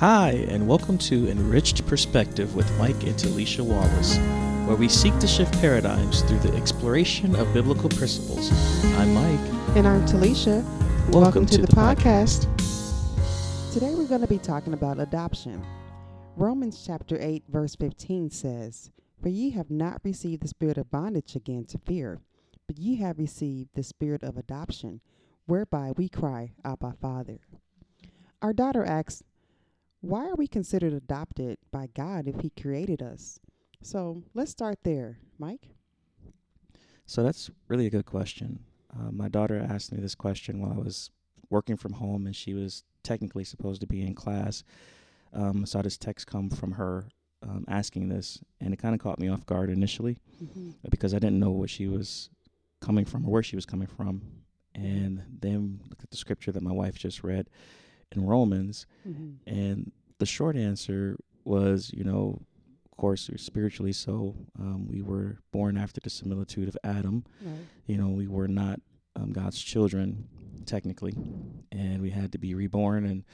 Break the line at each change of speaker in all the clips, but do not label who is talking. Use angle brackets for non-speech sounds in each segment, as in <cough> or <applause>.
Hi, and welcome to Enriched Perspective with Mike and Talisha Wallace, where we seek to shift paradigms through the exploration of biblical principles. I'm Mike.
And I'm Talisha. Welcome, to, the, podcast. Today we're going to be talking about adoption. Romans chapter 8, verse 15 says, For ye have not received the spirit of bondage again to fear, but ye have received the spirit of adoption, whereby we cry, Abba, Father. Our daughter asks, Why are we considered adopted by God if He created us? So let's start there. Mike?
So that's really a good question. Uh, my daughter asked me this question while I was working from home, and she was technically supposed to be in class. Um, I saw this text come from her um, asking this, and it kind of caught me off guard initially
Mm-hmm.
because I didn't know what she was coming from or where she was coming from. And then look at the scripture that my wife just read in Romans,
Mm-hmm.
and the short answer was, you know, of course, spiritually so. Um, we were born after the similitude of Adam.
Right.
You know, we were not um, God's children, technically, and we had to be reborn and,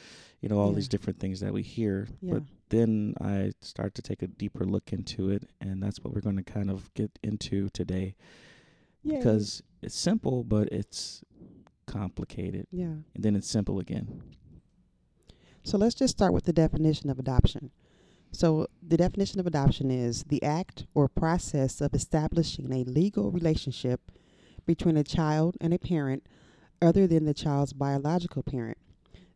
you know, all
Yeah.
these different things that we hear.
Yeah.
But then I start to take a deeper look into it, and that's what we're going to kind of get into today
yeah.
because it's simple, but it's complicated,
Yeah.
and then it's simple again.
So let's just start with the definition of adoption. So, the definition of adoption is the act or process of establishing a legal relationship between a child and a parent other than the child's biological parent,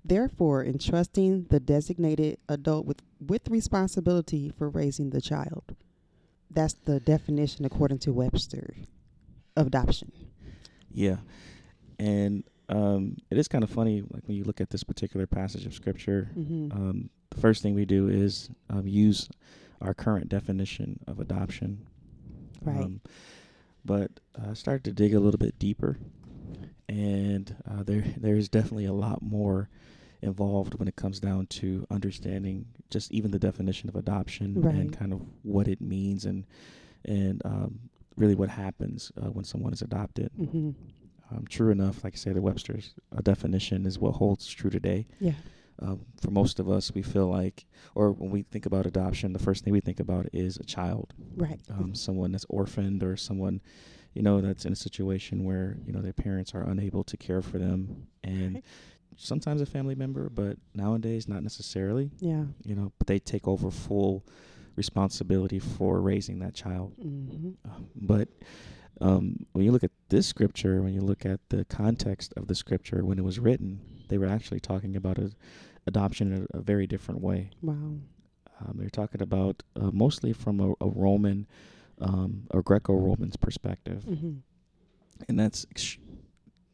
therefore, entrusting the designated adult with, with responsibility for raising the child. That's the definition according to Webster of adoption.
Yeah, and um, it is kind of funny, like when you look at this particular passage of scripture.
Mm-hmm.
Um, the first thing we do is um, use our current definition of adoption.
Right.
Um, but I started to dig a little bit deeper, and uh, there there is definitely a lot more involved when it comes down to understanding just even the definition of adoption
Right.
and kind of what it means and and um, really what happens uh, when someone is adopted.
mm-hmm.
Um, true enough, like I say, the Webster's definition is what holds true today.
Yeah.
Um, for most of us, we feel like, or when we think about adoption, the first thing we think about is a child,
Right.
um, someone that's orphaned or someone, you know, that's in a situation where you know their parents are unable to care for them, and
Right.
sometimes a family member, but nowadays not necessarily,
yeah.
you know, but they take over full responsibility for raising that child.
Mm-hmm.
Um, but um, when you look at this scripture, when you look at the context of the scripture when it was written, they were actually talking about a, adoption in a, a very different way.
Wow.
Um, they're talking about uh, mostly from a, a Roman um, or Greco-Roman's perspective,
Mm-hmm.
and that's ex-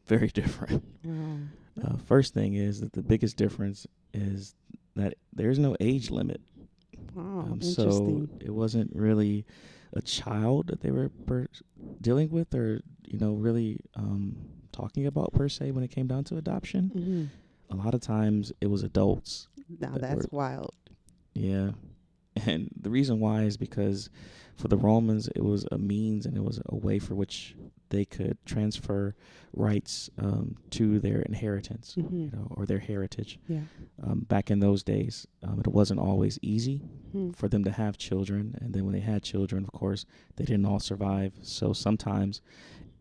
very <laughs> different.
Wow.
Uh, first thing is that the biggest difference is that there's no age limit.
Wow.
Um, so it wasn't really a child that they were per- dealing with, or you know, really um, talking about per se when it came down to adoption.
mm-hmm.
A lot of times it was adults.
Now
that
that's
were-
wild.
Yeah, and the reason why is because for the Romans it was a means and it was a way for which they could transfer rights um, to their inheritance,
Mm-hmm.
you know, or their heritage.
Yeah.
Um, back in those days, um, it wasn't always easy
Hmm.
for them to have children and then when they had children of course they didn't all survive so sometimes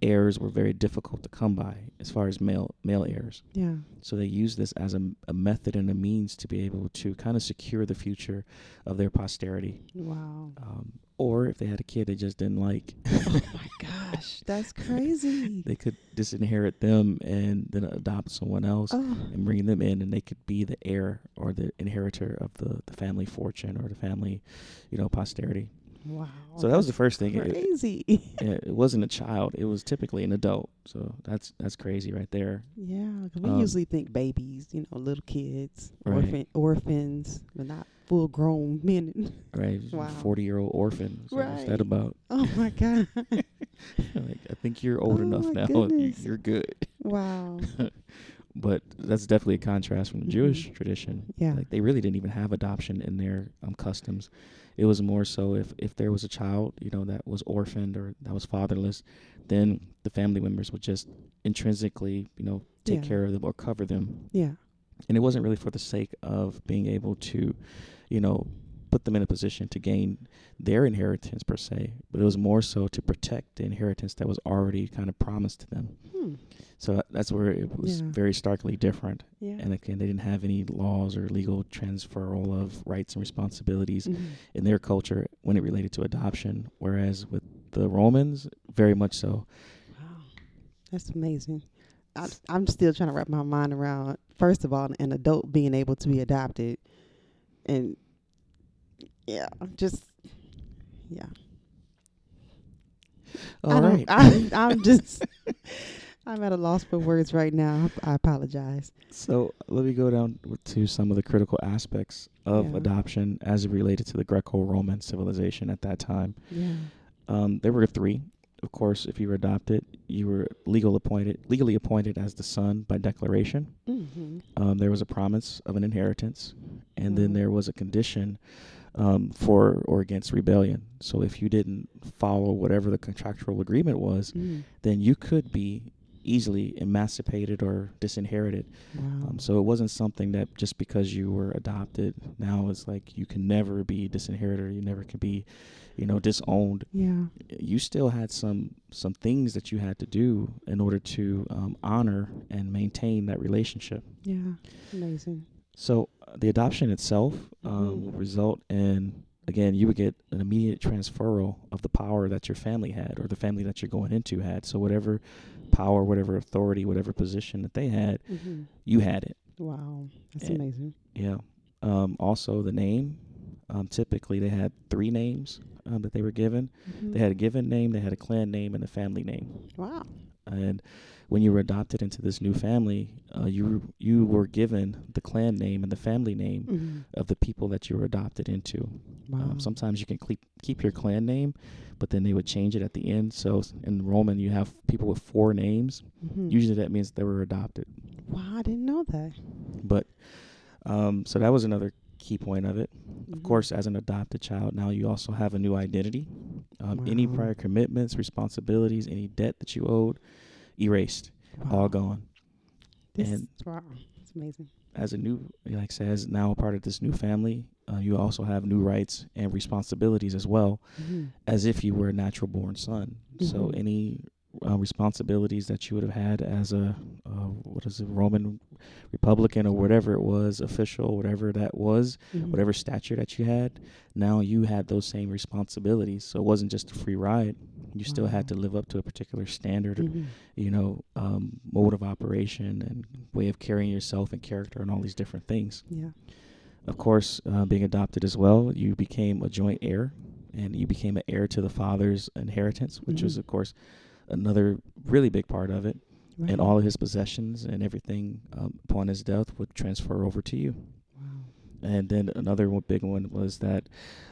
heirs were very difficult to come by as far as male male heirs
Yeah.
so they used this as a, a method and a means to be able to kind of secure the future of their posterity
Wow.
um, or if they had a kid they just didn't like
oh <laughs> my gosh, that's crazy.
they could disinherit them and then adopt someone else
oh.
and bring them in and they could be the heir or the inheritor of the, the family fortune or the family you know posterity
Wow.
so that was the first thing It-
crazy.
it, it wasn't a child it was typically an adult so that's that's crazy right there
Yeah, we
Um,
usually think babies, you know, little kids,
Right.
orphan, orphans, but not full grown <laughs> men.
right
Wow.
40 year old orphans. so what's that about
oh my <laughs> god.
like i think you're old
Oh
enough now <laughs>
goodness.
you're good
wow.
but that's definitely a contrast from the
Mhm.
jewish tradition
Yeah.
like they really didn't even have adoption in their um, customs it was more so if if there was a child you know that was orphaned or that was fatherless then the family members would just intrinsically you know take
Yeah.
care of them or cover them
Yeah.
and it wasn't really for the sake of being able to, you know, put them in a position to gain their inheritance per se, but it was more so to protect the inheritance that was already kind of promised to them.
Hmm.
So that's where it was
Yeah.
very starkly different.
Yeah.
And again, they didn't have any laws or legal transferal of rights and responsibilities
Mhm.
in their culture when it related to adoption, whereas with the Romans, very much so.
Wow, that's amazing. I, I'm still trying to wrap my mind around, first of all, an adult being able to be adopted, and yeah, just yeah. I
All
don't-
right.
I, I'm just. I'm at a loss for words right now. I apologize.
So let me go down to some of the critical aspects of
Yeah.
adoption as it related to the Greco-Roman civilization at that time.
Yeah.
Um, there were three. Of course, if you were adopted, you were legal appointed, legally appointed as the son by declaration.
Mm-hmm.
Um, there was a promise of an inheritance, and
Mhm.
then there was a condition um, for or against rebellion. So if you didn't follow whatever the contractual agreement was,
Mm.
then you could be easily emancipated or disinherited.
Wow.
Um, so it wasn't something that just because you were adopted, now it's like you can never be disinherited. You never can be, you know, disowned.
yeah.
You still had some some things that you had to do in order to um, honor and maintain that relationship.
Yeah. Amazing.
So uh, the adoption itself um,
Mhm.
will result in again you would get an immediate transferal of the power that your family had or the family that you're going into had. So whatever power, whatever authority, whatever position that they had,
Mm-hmm.
you had it.
Wow. That's
And-
amazing.
Yeah. Um, also, the name. Um, typically, they had three names um, that they were given.
Mhm.
They had a given name, they had a clan name, and a family name.
Wow.
And when you were adopted into this new family, uh, you you were given the clan name and the family name
Mm-hmm.
of the people that you were adopted into.
Wow.
Um, sometimes you can keep keep your clan name, but then they would change it at the end. So in Roman, you have people with four names.
Mhm.
Usually, that means they were adopted.
Wow, I didn't know that.
But um, so that was another key point of it. Of
Mhm.
course, as an adopted child, now you also have a new identity. Um, Any prior commitments, responsibilities, any debt that you owed, erased, all gone.
This,
and-
wow, it's amazing.
As a new, like I said, as now a part of this new family, uh, you also have new rights and responsibilities as well,
Mhm.
as if you were a natural born son. So
Mhm.
any uh, responsibilities that you would have had as a uh, what is it, Roman Republican or whatever it was, official, whatever that was,
Mhm.
whatever stature that you had, now you had those same responsibilities. So it wasn't just a free ride. You still had to live up to a particular standard,
Mhm.
you know, um, mode of operation and way of carrying yourself and character and all these different things.
Yeah.
Of course, uh, being adopted as well, you became a joint heir and you became an heir to the father's inheritance, which was,
Mhm.
of course, another really big part of it.
Right.
And all of his possessions and everything um, upon his death would transfer over to you.
Wow.
And then another one, big one was that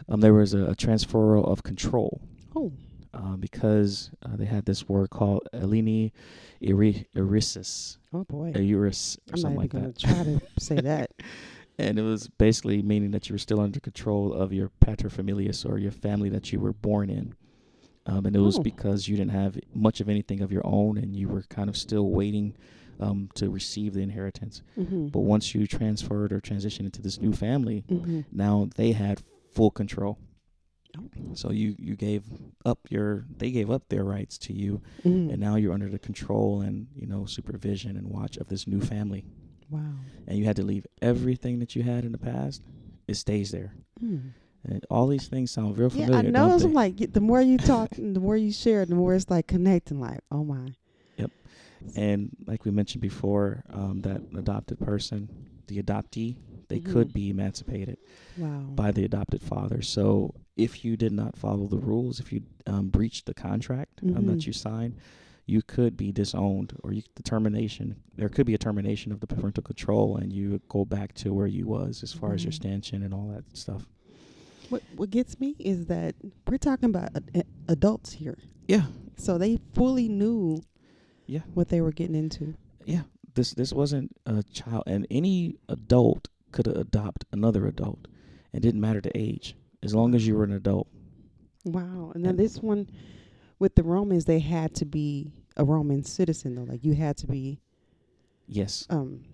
um, there was a, a transferal of control
Oh.
Uh, because uh, they had this word called Eleni Irisis,
Oh boy.
Euris, or
I'm not
something
even
like that.
try to <laughs> say that.
and it was basically meaning that you were still under control of your paterfamilias or your family that you were born in. Um, and it was
Oh.
because you didn't have much of anything of your own and you were kind of still waiting um, to receive the inheritance.
Mm-hmm.
But once you transferred or transitioned into this new family,
mm-hmm.
now they had full control. So you you gave up your they gave up their rights to you,
Mm-hmm.
and now you're under the control and you know supervision and watch of this new family.
wow.
And you had to leave everything that you had in the past. It stays there.
Mm.
And all these things sound real familiar. Yeah.
I know.
they?
like the more you talk, and <laughs> the more you share, the more it's like connecting. Like, oh my. Yep.
And like we mentioned before, um, that adopted person, the adoptee, they
Mhm.
could be emancipated
Wow.
by the adopted father. So if you did not follow the rules, if you um, breached the contract um,
Mhm.
that you signed, you could be disowned, or you, the termination. There could be a termination of the parental control, and you would go back to where you was as far as your stanchion and all that stuff.
What What gets me is that we're talking about ad- adults here,
Yeah,
so they fully knew
yeah,
what they were getting into.
yeah. This this wasn't a child, and any adult could adopt another adult. It didn't matter the age, as long as you were an adult.
Wow. And then this one with the Romans, they had to be a Roman citizen though. Like you had to be
Yes,
um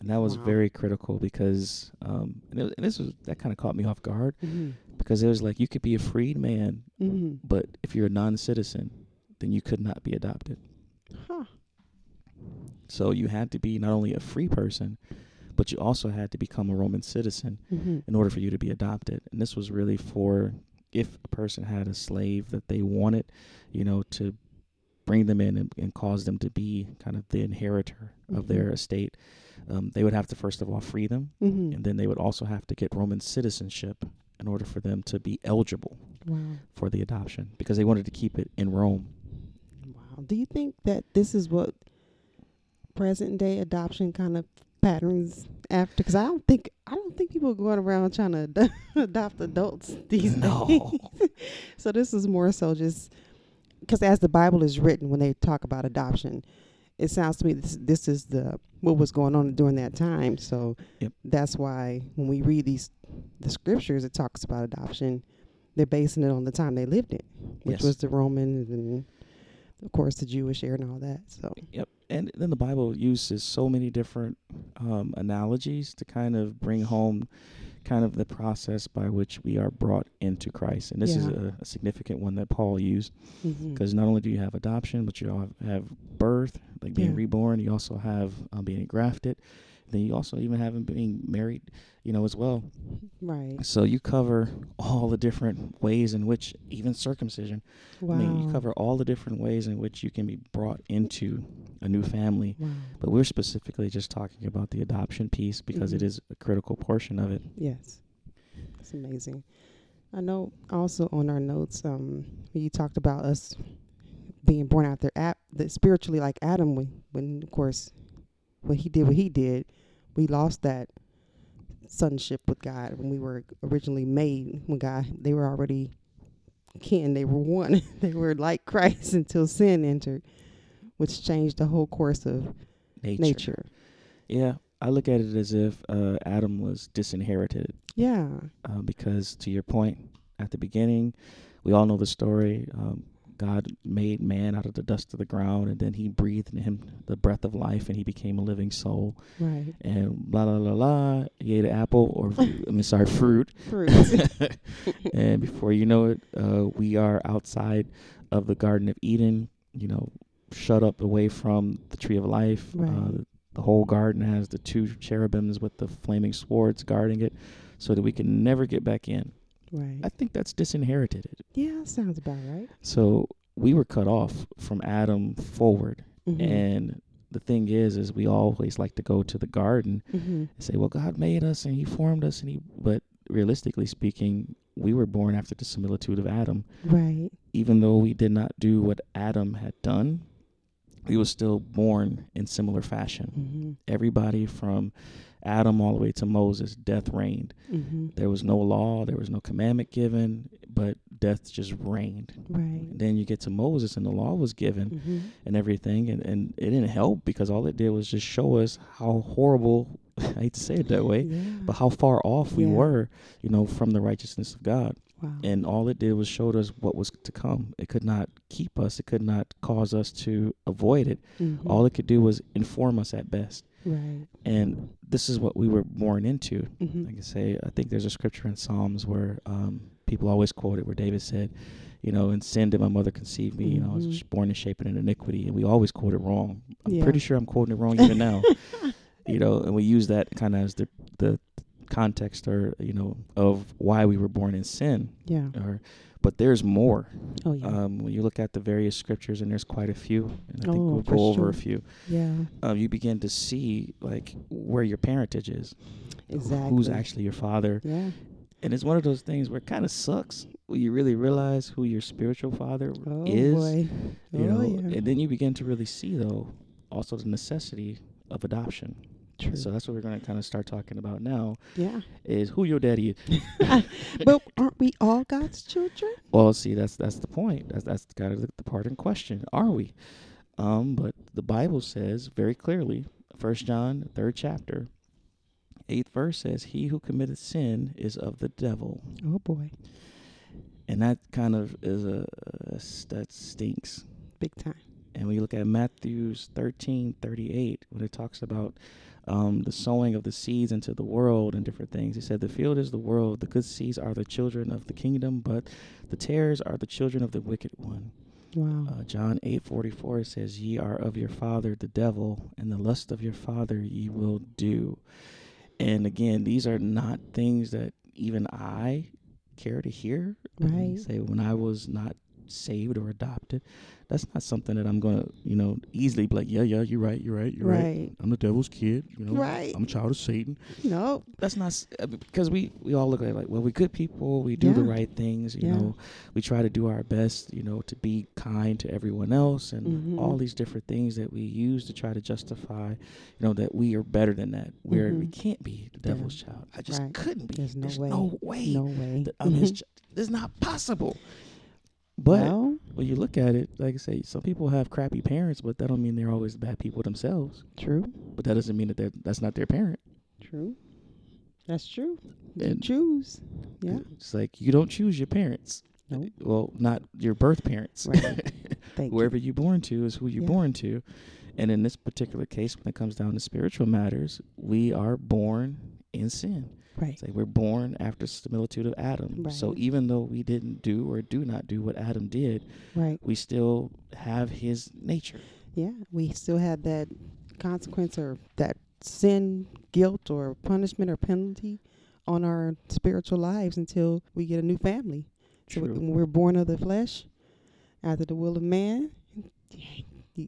and that was
Wow.
very critical because um, and, was- and this was that kind of caught me off guard
Mm-hmm.
because it was like you could be a freed man,
Mm-hmm.
but if you're a non-citizen, then you could not be adopted.
Huh.
So you had to be not only a free person, but you also had to become a Roman citizen
Mm-hmm.
in order for you to be adopted. And this was really for if a person had a slave that they wanted, you know, to bring them in and, and cause them to be kind of the inheritor of
Mhm.
their estate, um, they would have to first of all free them,
Mm-hmm.
and then they would also have to get Roman citizenship in order for them to be eligible
Wow.
for the adoption because they wanted to keep it in Rome.
Wow. Do you think that this is what present day adoption kind of patterns after? Because I don't think I don't think people are going around trying to ad- <laughs> adopt adults these
No.
days. <laughs> so this is more so just because as the Bible is written, when they talk about adoption, it sounds to me this this is the what was going on during that time. So
Yep.
that's why when we read these the scriptures, it talks about adoption. They're basing it on the time they lived in, which
Yes.
was the Romans and of course the Jewish air and all that. So
Yep. And then the Bible uses so many different um, analogies to kind of bring home kind of the process by which we are brought into Christ. And this is a, a significant one that Paul used because not only do you have adoption, but you all have, have birth, like being
Yeah.
reborn. You also have um, being grafted. Then you also even have being married, you know, as well.
right.
So you cover all the different ways in which even circumcision
Wow.
I mean, you cover all the different ways in which you can be brought into a new family.
Wow.
But we're specifically just talking about the adoption piece because it
Mhm.
is a critical portion of it.
Yes. That's amazing. I know also on our notes, um, you talked about us being born out there at the spiritually like Adam when when of course when he did what he did, we lost that sonship with God when we were originally made when God they were already kin, they were one. <laughs> they were like Christ <laughs> until sin entered, which changed the whole course of
Nature.
nature.
Yeah, I look at it as if uh, Adam was disinherited
Yeah.
uh, because, to your point, at the beginning, we all know the story. Um, God made man out of the dust of the ground, and then He breathed in him the breath of life, and he became a living soul.
Right.
And blah blah blah blah. He ate an apple, or <laughs> I mean, sorry, fruit.
Fruit. <laughs>
and before you know it, uh, we are outside of the Garden of Eden, you know, shut up away from the tree of life.
Right.
Uh, the whole garden has the two cherubims with the flaming swords guarding it so that we can never get back in.
right.
I think that's disinherited.
Yeah, sounds about right.
So we were cut off from Adam forward.
Mhm.
And the thing is, is we always like to go to the garden
Mhm.
and say, well, God made us and he formed us and he, but realistically speaking, we were born after the similitude of Adam.
Right.
Even though we did not do what Adam had done, we were still born in similar fashion.
Mhm.
Everybody from Adam all the way to Moses, death reigned.
Mhm.
There was no law, there was no commandment given, but death just reigned.
Right.
And then you get to Moses and the law was given
Mhm.
and everything and, and it didn't help because all it did was just show us how horrible <laughs> I hate to say it that way,
Yeah.
but how far off we
Yeah.
were, you know, from the righteousness of God.
Wow.
And all it did was showed us what was to come. It could not keep us, it could not cause us to avoid it.
Mhm.
All it could do was inform us at best.
right.
And this is what we were born into.
Mhm.
Like I say, I think there's a scripture in Psalms where um, people always quote it, where David said, you know, in sin did my mother conceive me. You know, I was
Mhm.
just born and in iniquity. And we always quote it wrong. I'm
Yeah.
pretty sure I'm quoting it wrong even now. <laughs> you know, and we use that kind of as the the context or you know of why we were born in sin.
Yeah.
Or, but there's more.
Oh yeah.
Um, when you look at the various scriptures, and there's quite a few, and I think
Oh,
we'll
for
go over
sure.
a few.
yeah.
Um, you begin to see like where your parentage is,
Exactly.
who's actually your father,
Yeah.
and it's one of those things where it kind of sucks when you really realize who your spiritual father
Oh
is.
boy.
You
oh
know,
yeah.
and then you begin to really see though also the necessity of adoption.
True.
So that's what we're going to kind of start talking about now
yeah.
is who your daddy is. <laughs> <laughs>
but aren't we all God's children?
Well, see, that's that's the point. That's that's kind of the, the part in question. Are we? Um, but the Bible says very clearly, First John, third chapter, eighth verse says, "He who committeth sin is of the devil,"
Oh boy.
and that kind of is a that stinks.
Big time.
And when you look at Matthew's thirteen thirty eight, when it talks about um, the sowing of the seeds into the world and different things. He said, The field is the world, the good seeds are the children of the kingdom, but the tares are the children of the wicked one.
Wow.
Uh, John eight forty four says, Ye are of your father the devil, and the lust of your father ye will do. And again, these are not things that even I care to hear.
Right.
Say when I was not saved or adopted, that's not something that I'm gonna, you know, easily be like, yeah, yeah, you're right, you're right, you're right.
right.
I'm the devil's kid, you know.
Right.
I'm a child of Satan.
No.
That's not uh, because we we all look at it like, well, we're good people. We do the right things, you
Yeah.
know. We try to do our best, you know, to be kind to everyone else, and
Mhm.
all these different things that we use to try to justify, you know, that we are better than that. Where we
Mhm.
can't be the
Yeah.
devil's child. I just
Right.
couldn't be.
There's no way.
no way.
No way.
that I'm his. <laughs> Ch- it's not possible. But when you look at it, like I say, some people have crappy parents, but that don't mean they're always bad people themselves.
true.
But that doesn't mean that they're, that's not their parent.
True. That's true. You
And-
choose. Yeah.
It's like you don't choose your parents.
Nope.
Well, not your birth parents.
Right. <laughs> Thank
Whoever you're born to is who you're
Yeah.
born to. And in this particular case, when it comes down to spiritual matters, we are born in sin.
Right.
It's like we're born after similitude of Adam.
Right.
So even though we didn't do or do not do what Adam did,
Right.
we still have his nature.
Yeah. We still have that consequence or that sin, guilt, or punishment or penalty on our spiritual lives until we get a new family. So
True.
when we're born of the flesh, after the will of man, you,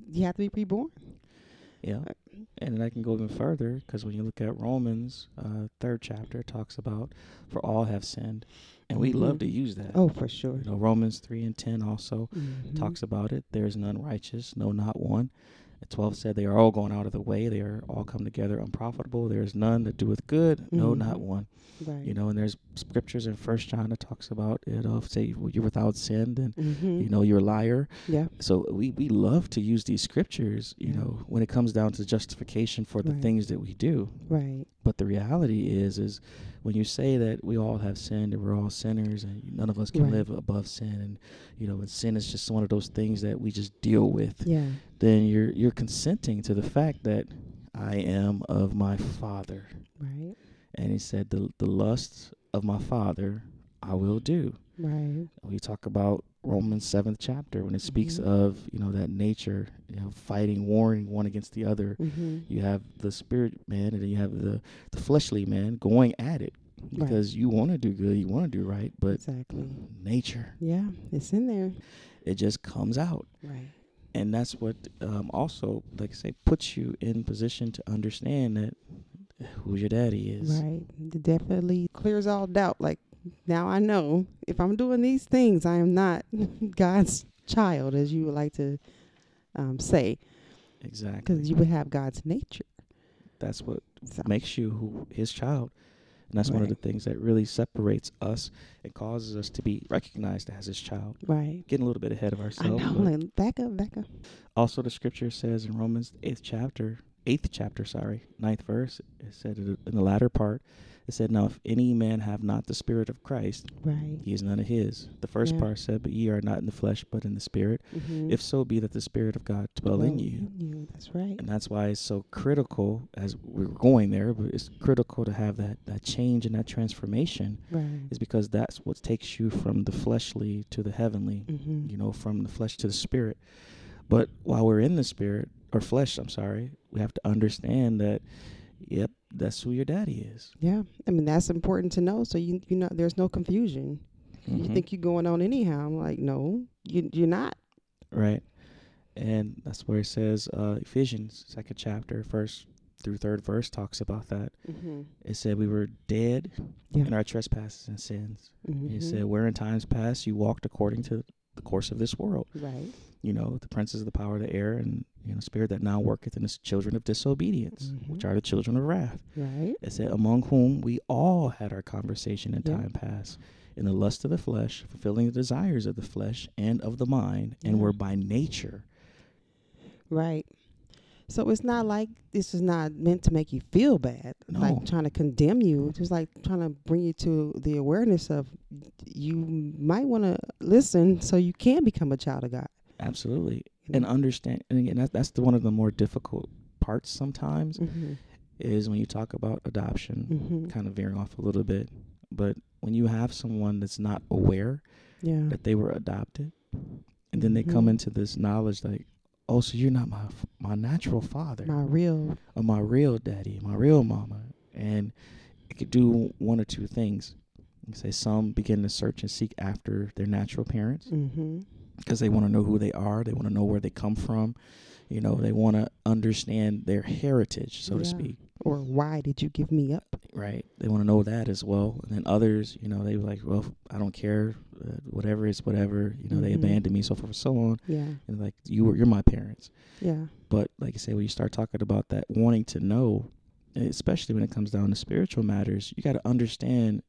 you have to be reborn.
Yeah. Uh, And then I can go even further because when you look at Romans, uh, third chapter, talks about for all have sinned. And we love
Mhm.
to use that.
Oh, for sure.
You know, Romans 3 and 10 also
Mhm.
talks about it. There is none righteous, no, not one. At 12 said, They are all going out of the way. They are all come together unprofitable. There is none that doeth good, no, not one.
Right.
You know, and there's scriptures in First John that talks about it of say well, you're without sin, then
Mm-hmm.
you know you're a liar.
Yeah.
So we, we love to use these scriptures, you
Yeah.
know, when it comes down to justification for the
Right.
things that we do.
Right.
But the reality is, is when you say that we all have sinned and we're all sinners and none of us can
Right.
live above sin, and you know, and sin is just one of those things that we just deal with,
Yeah.
Then you're you're consenting to the fact that I am of my Father,
Right.
and He said, the the lusts of my Father I will do.
Right.
We talk about Romans seventh chapter when it speaks
Mhm.
of you know that nature, you know, fighting, warring one against the other.
Mm-hmm.
You have the spirit man, and then you have the the fleshly man going at it because you want to do good, you want to do right, but
Exactly.
nature
Yeah. It's in there.
it just comes out,
Right.
And that's what um, also, like I say, puts you in position to understand that who your daddy is.
Right. It definitely clears all doubt. Like now I know if I'm doing these things, I am not <laughs> God's child, as you would like to um, say,
Exactly.
because you would have God's nature.
That's what
So,
makes you who his child. And that's one of the things that really separates us and causes us to be recognized as his child.
right.
Getting a little bit ahead of ourselves. I
know. back up, back up.
also, the scripture says in Romans eighth chapter, eighth chapter, sorry, ninth verse, it said in the latter part, it said, "Now if any man have not the spirit of Christ,
Right.
he is none of his." The first
Yeah.
part said, "But ye are not in the flesh, but in the spirit.
Mm-hmm.
If so be that the spirit of God dwell in you."
you. That's right.
And that's why it's so critical as we're going there, but it's critical to have that, that change and that transformation
Right.
is because that's what takes you from the fleshly to the heavenly,
Mm-hmm.
you know, from the flesh to the spirit. But while we're in the spirit, or flesh, I'm sorry, we have to understand that, yep, that's who your daddy is.
Yeah. I mean, that's important to know. So you you know, there's no confusion. You
Mhm.
think you're going on anyhow? I'm like, no, you you're not.
Right. And that's where it says, uh, Ephesians, second chapter, first through third verse, talks about that.
Mm-hmm.
It said we were dead
Yeah.
in our trespasses and sins.
Mm-hmm.
He said, Where in times past you walked according to the course of this world,
right.
you know, the princes of the power of the air and, you know, spirit that now worketh in the children of disobedience, which
Mhm.
are the children of wrath.
Right.
It said, Among whom we all had our conversation in
Yeah.
time past, in the lust of the flesh, fulfilling the desires of the flesh and of the mind, and were by nature.
Right. So it's not like this is not meant to make you feel bad,
No.
like trying to condemn you. It's just like trying to bring you to the awareness of you might want to listen so you can become a child of God.
Absolutely. And understand, and again, that, that's the, one of the more difficult parts sometimes
Mhm.
is when you talk about adoption,
Mm-hmm.
kind of veering off a little bit, but when you have someone that's not aware
Yeah.
that they were adopted, and then they come
Mhm.
into this knowledge like, oh, so you're not my my natural father
My real.
or my real daddy, my real mama, and it could do one or two things. You say some begin to search and seek after their natural parents
Mm-hmm.
because they want to know who they are, they want to know where they come from, you know, they want to understand their heritage, so to speak.
Or why did you give me up?
right? They want to know that as well. And then others, you know, they were like, well, I don't care, uh, whatever is whatever. You know, they
Mhm.
abandoned me, so forth and so on.
Yeah.
And like, you were, you're my parents.
Yeah.
But like I say, when you start talking about that, wanting to know, especially when it comes down to spiritual matters, you got to understand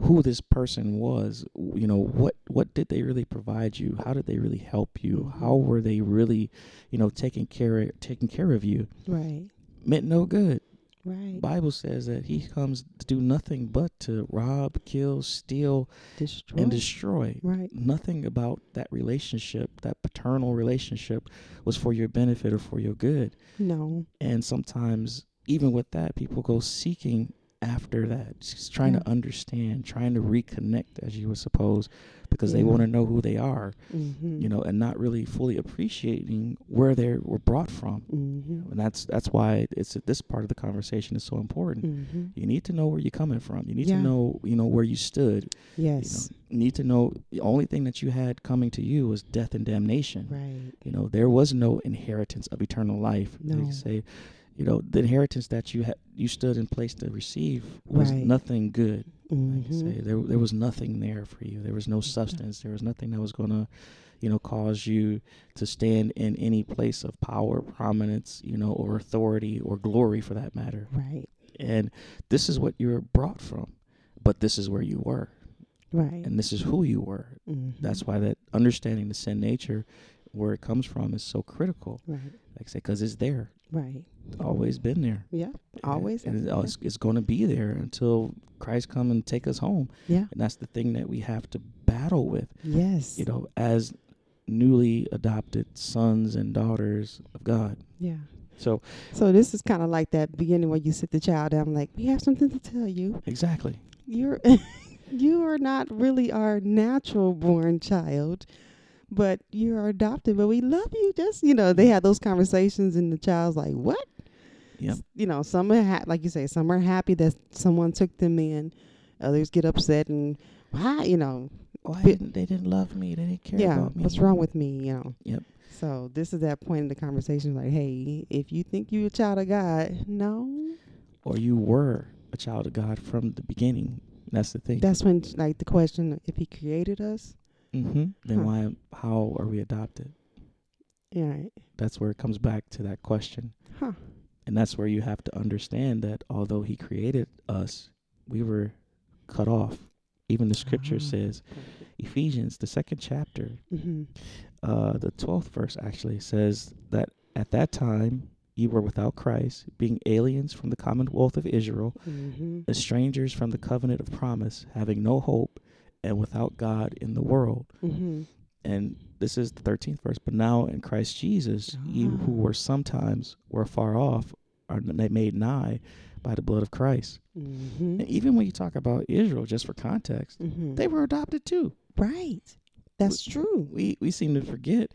who this person was. You know, what what did they really provide you? How did they really help you?
Mhm.
How were they really, you know, taking care taking care of you?
Right.
Meant no good.
Right.
Bible says that he comes to do nothing but to rob, kill, steal,
Destroy.
and destroy.
right.
Nothing about that relationship, that paternal relationship, was for your benefit or for your good.
No.
And sometimes, even with that, people go seeking after that, just trying
Yeah.
to understand, trying to reconnect, as you would suppose, because they want to know who they are,
Mm-hmm.
you know, and not really fully appreciating where they were brought from.
Mm-hmm.
And that's that's why it's this part of the conversation is so important.
Mm-hmm.
You need to know where you're coming from. You need
Yeah.
to know, you know, where you stood.
Yes.
You know, need to know the only thing that you had coming to you was death and damnation.
Right.
You know, there was no inheritance of eternal life.
No.
you say, you know, the inheritance that you had you stood in place to receive was
Right.
nothing good. Like you say,
Mm-hmm.
there there was nothing there for you. There was no substance. There was nothing that was gonna, you know, cause you to stand in any place of power, prominence, you know, or authority or glory for that matter
Right.
and this is what you were brought from but this is where you were
Right.
and this is who you were
mm-hmm.
that's why that understanding the sin nature where it comes from is so critical
right.
like i say because it's there
Right.
always been there
Yeah. Always.
and
has
it's,
been.
it's, it's going to be there until christ come and take us home
Yeah.
and that's the thing that we have to battle with
Yes.
you know as newly adopted sons and daughters of god
Yeah.
so
So this is kind of like that beginning where you sit the child down, like we have something to tell you.
exactly
You're <laughs> you are not really our natural born child, but you're adopted. But we love you. Just you know, they have those conversations, and the child's like, "What?"
Yep.
You know, some are ha- like you say, some are happy that someone took them in. Others get upset and why, you know,
why didn't they didn't love me they didn't care
yeah,
about me
what's wrong with me? You know.
Yep.
So this is that point in the conversation, like, hey, if you think you're a child of God, no,
or you were a child of God from the beginning. That's the thing.
that's when like the question, if He created us,
mm-hmm. Then
Huh.
why? How are we adopted?
yeah, right.
That's where it comes back to that question,
huh?
and that's where you have to understand that although He created us, we were cut off. Even the Scripture
Ah.
says, Ephesians, the second chapter,
Mm-hmm.
uh, the twelfth verse actually says that at that time you were without Christ, being aliens from the commonwealth of Israel
Mm-hmm.
as strangers from the covenant of promise, having no hope, and without God in the world.
Mm-hmm.
And this is the 13th verse. But now in Christ Jesus, you who
Ah.
were sometimes were far off are made nigh by the blood of Christ.
Mm-hmm.
And even when you talk about Israel, just for context,
Mm-hmm.
they were adopted too.
right. That's true.
We we seem to forget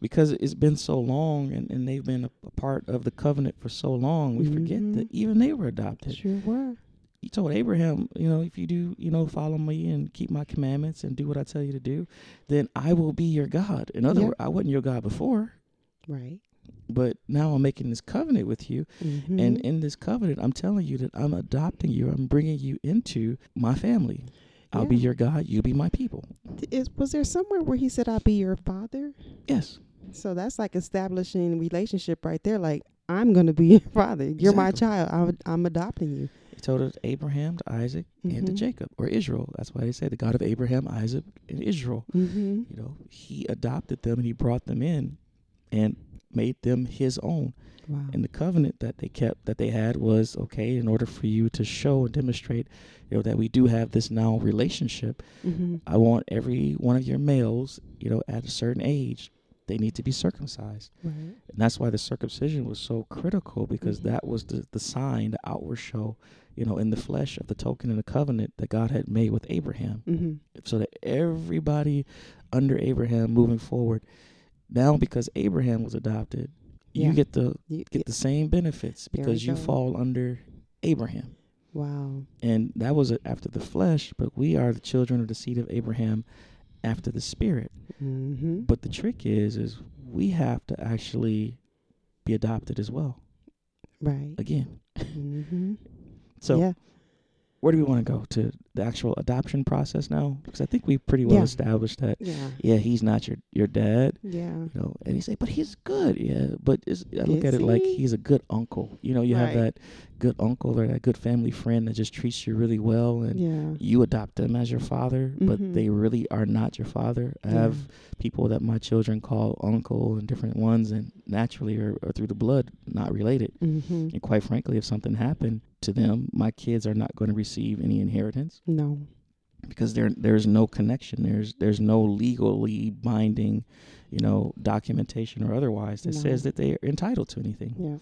because it's been so long and, and they've been a, a part of the covenant for so long. We forget
Mhm.
that even they were adopted.
Sure were.
He told Abraham, you know, if you do, you know, follow me and keep my commandments and do what I tell you to do, then I will be your God. In other
Yeah.
words, I wasn't your God before,
Right.
but now I'm making this covenant with you.
Mm-hmm.
And in this covenant, I'm telling you that I'm adopting you. I'm bringing you into my family. I'll be your God. You be my people.
Is, was there somewhere where he said, "I'll be your father"?
Yes.
So that's like establishing relationship right there. Like I'm going to be <laughs> your father. You're my child. I'm, I'm adopting you.
Told it to Abraham, to Isaac, and to
Mhm.
Jacob, or Israel. That's why they say the God of Abraham, Isaac, and Israel.
Mm-hmm.
You know, he adopted them and he brought them in and made them his own.
Wow.
And the covenant that they kept that they had was okay, in order for you to show and demonstrate, you know, that we do have this now relationship,
mm-hmm.
I want every one of your males, you know, at a certain age they need to be circumcised.
Right.
And that's why the circumcision was so critical because
Mhm.
that was the, the sign, the outward show, you know, in the flesh of the token and the covenant that God had made with Abraham.
Mm-hmm.
So that everybody under Abraham moving forward, now because Abraham was adopted,
Yeah.
you get the
You,
get the same benefits because you fall under Abraham.
wow.
And that was after the flesh, but we are the children of the seed of Abraham after the spirit.
Mm-hmm.
But the trick is is we have to actually be adopted as well.
right.
Again.
Mm-hmm.
So
yeah.
where do we want to go to the actual adoption process now? Because I think we pretty well
Yeah.
established that
Yeah.
yeah, he's not your your dad,
Yeah.
you know. And you say, but he's good, yeah. But I look
Is
at it like he's a good uncle. You know, you have that good uncle or that good family friend that just treats you really well, and
Yeah.
you adopt them as your father, but
Mhm.
they really are not your father. I
Yeah.
have people that my children call uncle and different ones, and naturally or, or through the blood, not related.
Mm-hmm.
And quite frankly, if something happened to them, my kids are not going to receive any inheritance
No.
because there there's no connection. There's there's no legally binding, you know, documentation or otherwise that
No.
says that they are entitled to anything.
Yeah.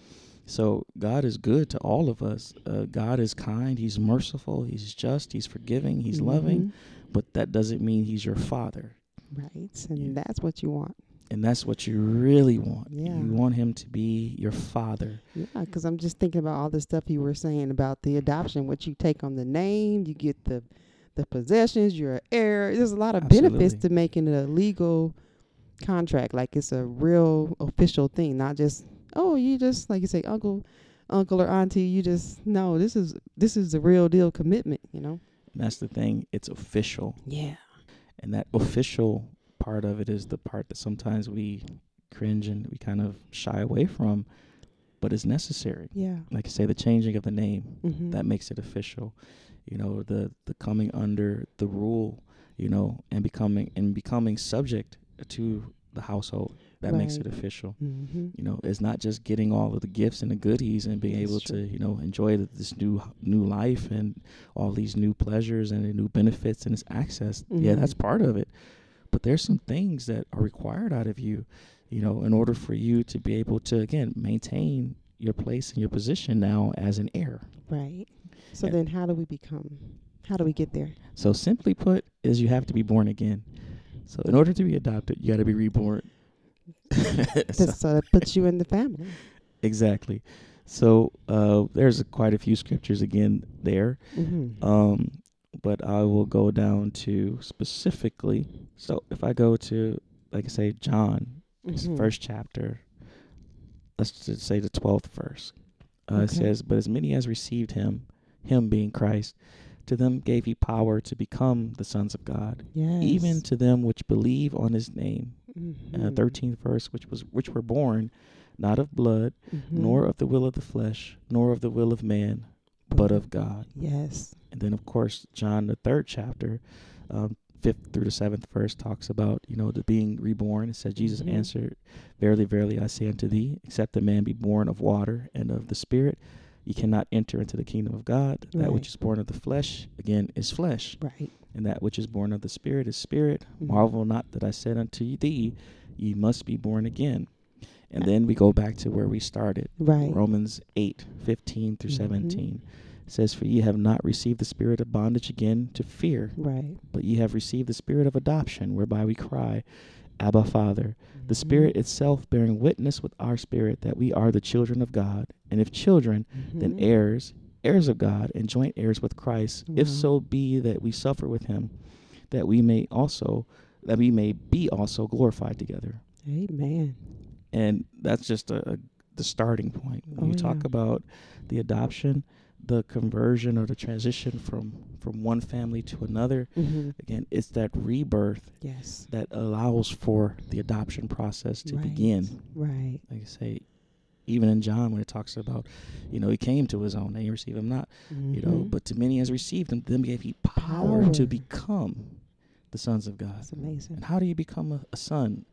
So God is good to all of us. Uh, God is kind. He's merciful. He's just. He's forgiving. He's loving. But that doesn't mean He's your father.
Right. And that's what you want.
And that's what you really want.
Yeah.
You want Him to be your father.
Yeah, because I'm just thinking about all the stuff you were saying about the adoption. What you take on the name, you get the the possessions. You're an heir. There's a lot of benefits to making it a legal contract. Like it's a real official thing, not just oh you just like you say uncle, uncle or auntie. You just no. This is this is the real deal commitment. You know.
And that's the thing. It's official.
Yeah.
And that official part of it is the part that sometimes we cringe and we kind of shy away from, but it's necessary.
Yeah.
Like I say, the changing of the name
Mm-hmm.
that makes it official. You know, the the coming under the rule, you know, and becoming and becoming subject to the household that makes it official.
Mm-hmm.
You know, it's not just getting all of the gifts and the goodies and being
That's
able
true.
to, you know, enjoy th- this new new life and all these new pleasures and the new benefits and its access. Yeah,
Mhm.
that's part of it. But there's some things that are required out of you, you know, in order for you to be able to again maintain your place and your position now as an heir.
Right. So
Yeah.
then, how do we become? How do we get there?
So simply put, is you have to be born again. So in order to be adopted, you got to be reborn. So-
Just so that puts you in the family.
exactly. So uh, there's quite a few scriptures again there,
Mm-hmm.
um, but I will go down to specifically. So if I go to, like I say, John,
Mhm.
first chapter. Let's just say the twelfth verse. Uh, It says, "But as many as received him, him being Christ, to them gave he power to become the sons of God."
yes.
even to them which believe on his name. Uh,
Mhm.
Thirteenth verse, which was which were born not of blood,
Mhm.
nor of the will of the flesh, nor of the will of man, but of God.
Yes.
And then, of course, John the third chapter, um, fifth through the seventh verse talks about you know the being reborn. It says Jesus
Mhm.
answered, "Verily, verily, I say unto thee, except a man be born of water and of the Spirit." You cannot enter into the kingdom of God. That which is born of the flesh, again, is flesh
Right.
and that which is born of the Spirit is spirit.
Mhm.
Marvel not that I said unto thee, ye must be born again. And then we go back to where we started.
Right.
Romans eight fifteen through
Mhm.
17 says, For ye have not received the spirit of bondage again to fear,
Right.
but ye have received the spirit of adoption, whereby we cry, Abba, Father. The
Mhm.
Spirit itself bearing witness with our spirit that we are the children of God. And if children, then
Mhm.
heirs, heirs of God, and joint heirs with Christ, if so be that we suffer with him, that we may also that we may be also glorified together.
Amen.
And that's just a, a the starting point. When
Oh,
you talk
yeah.
about the adoption, the conversion or the transition from from one family to another,
Mm-hmm.
again, it's that rebirth
Yes.
that allows for the adoption process to
Right.
begin.
Right.
Like I say, even in John when it talks about, you know, he came to his own, and he received him not. you know
Mhm.
but to many has received him them gave he power,
Power.
to become the sons of god
that's amazing.
and how do you become a, a son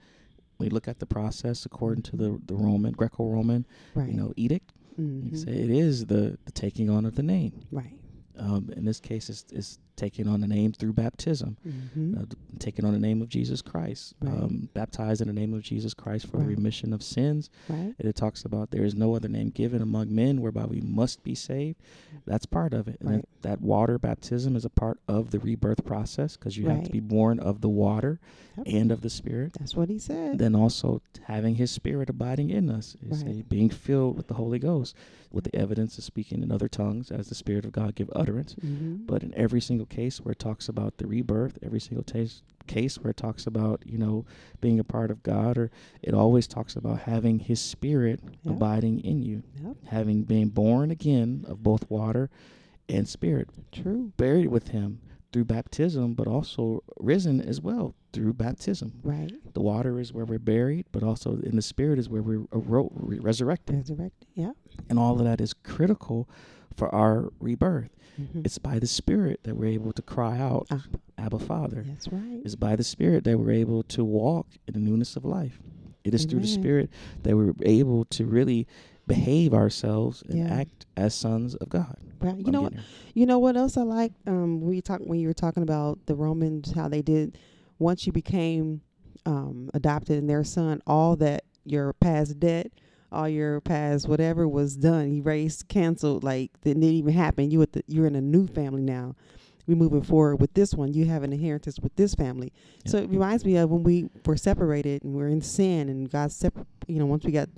we look at the process according to the the roman greco-roman
Right.
you know edict you
Mhm.
can say it is the the taking on of the name
Right.
um, in this case it's, it's taking on the name through baptism,
hmm
uh, taking on the name of Jesus Christ,
Right.
um, baptized in the name of Jesus Christ for the remission of sins.
Right.
And it talks about there is no other name given among men whereby we must be saved. That's part of it. And
Right.
that, water baptism is a part of the rebirth process because you have to be born of the water
Yep.
and of the Spirit.
That's what he said.
Then also having His Spirit abiding in us is
Right.
being filled with the Holy Ghost, with the evidence of speaking in other tongues as the Spirit of God give utterance.
hmm
But in every single case where it talks about the rebirth, every single tas case where it talks about you know being a part of God, or it always talks about having His Spirit
Yep.
abiding in you,
Yep.
having been born again of both water and Spirit,
True.
buried with Him through baptism, but also risen as well through baptism.
Right.
The water is where we're buried, but also in the Spirit is where we're re- resurrected,
Resurrected. Yeah.
and all of that is critical for our rebirth.
hmm
It's by the Spirit that we're able to cry out,
Ah.
Abba Father.
That's right.
It's by the Spirit that we're able to walk in the newness of life. It is through the Spirit that we're able to really behave ourselves and
Yeah.
act as sons of God.
Right. You
I'm
know what?
getting
You know what else I like? Um, we talk when you were talking about the Romans, how they did once you became um, adopted and their son, all that your past debt, all your past whatever was done, erased, canceled. Like didn't even happen. You the, you're in a new family now. We're moving forward with this one. You have an inheritance with this family. So it reminds me of when we were separated and we're in sin and God separ- You know, once we got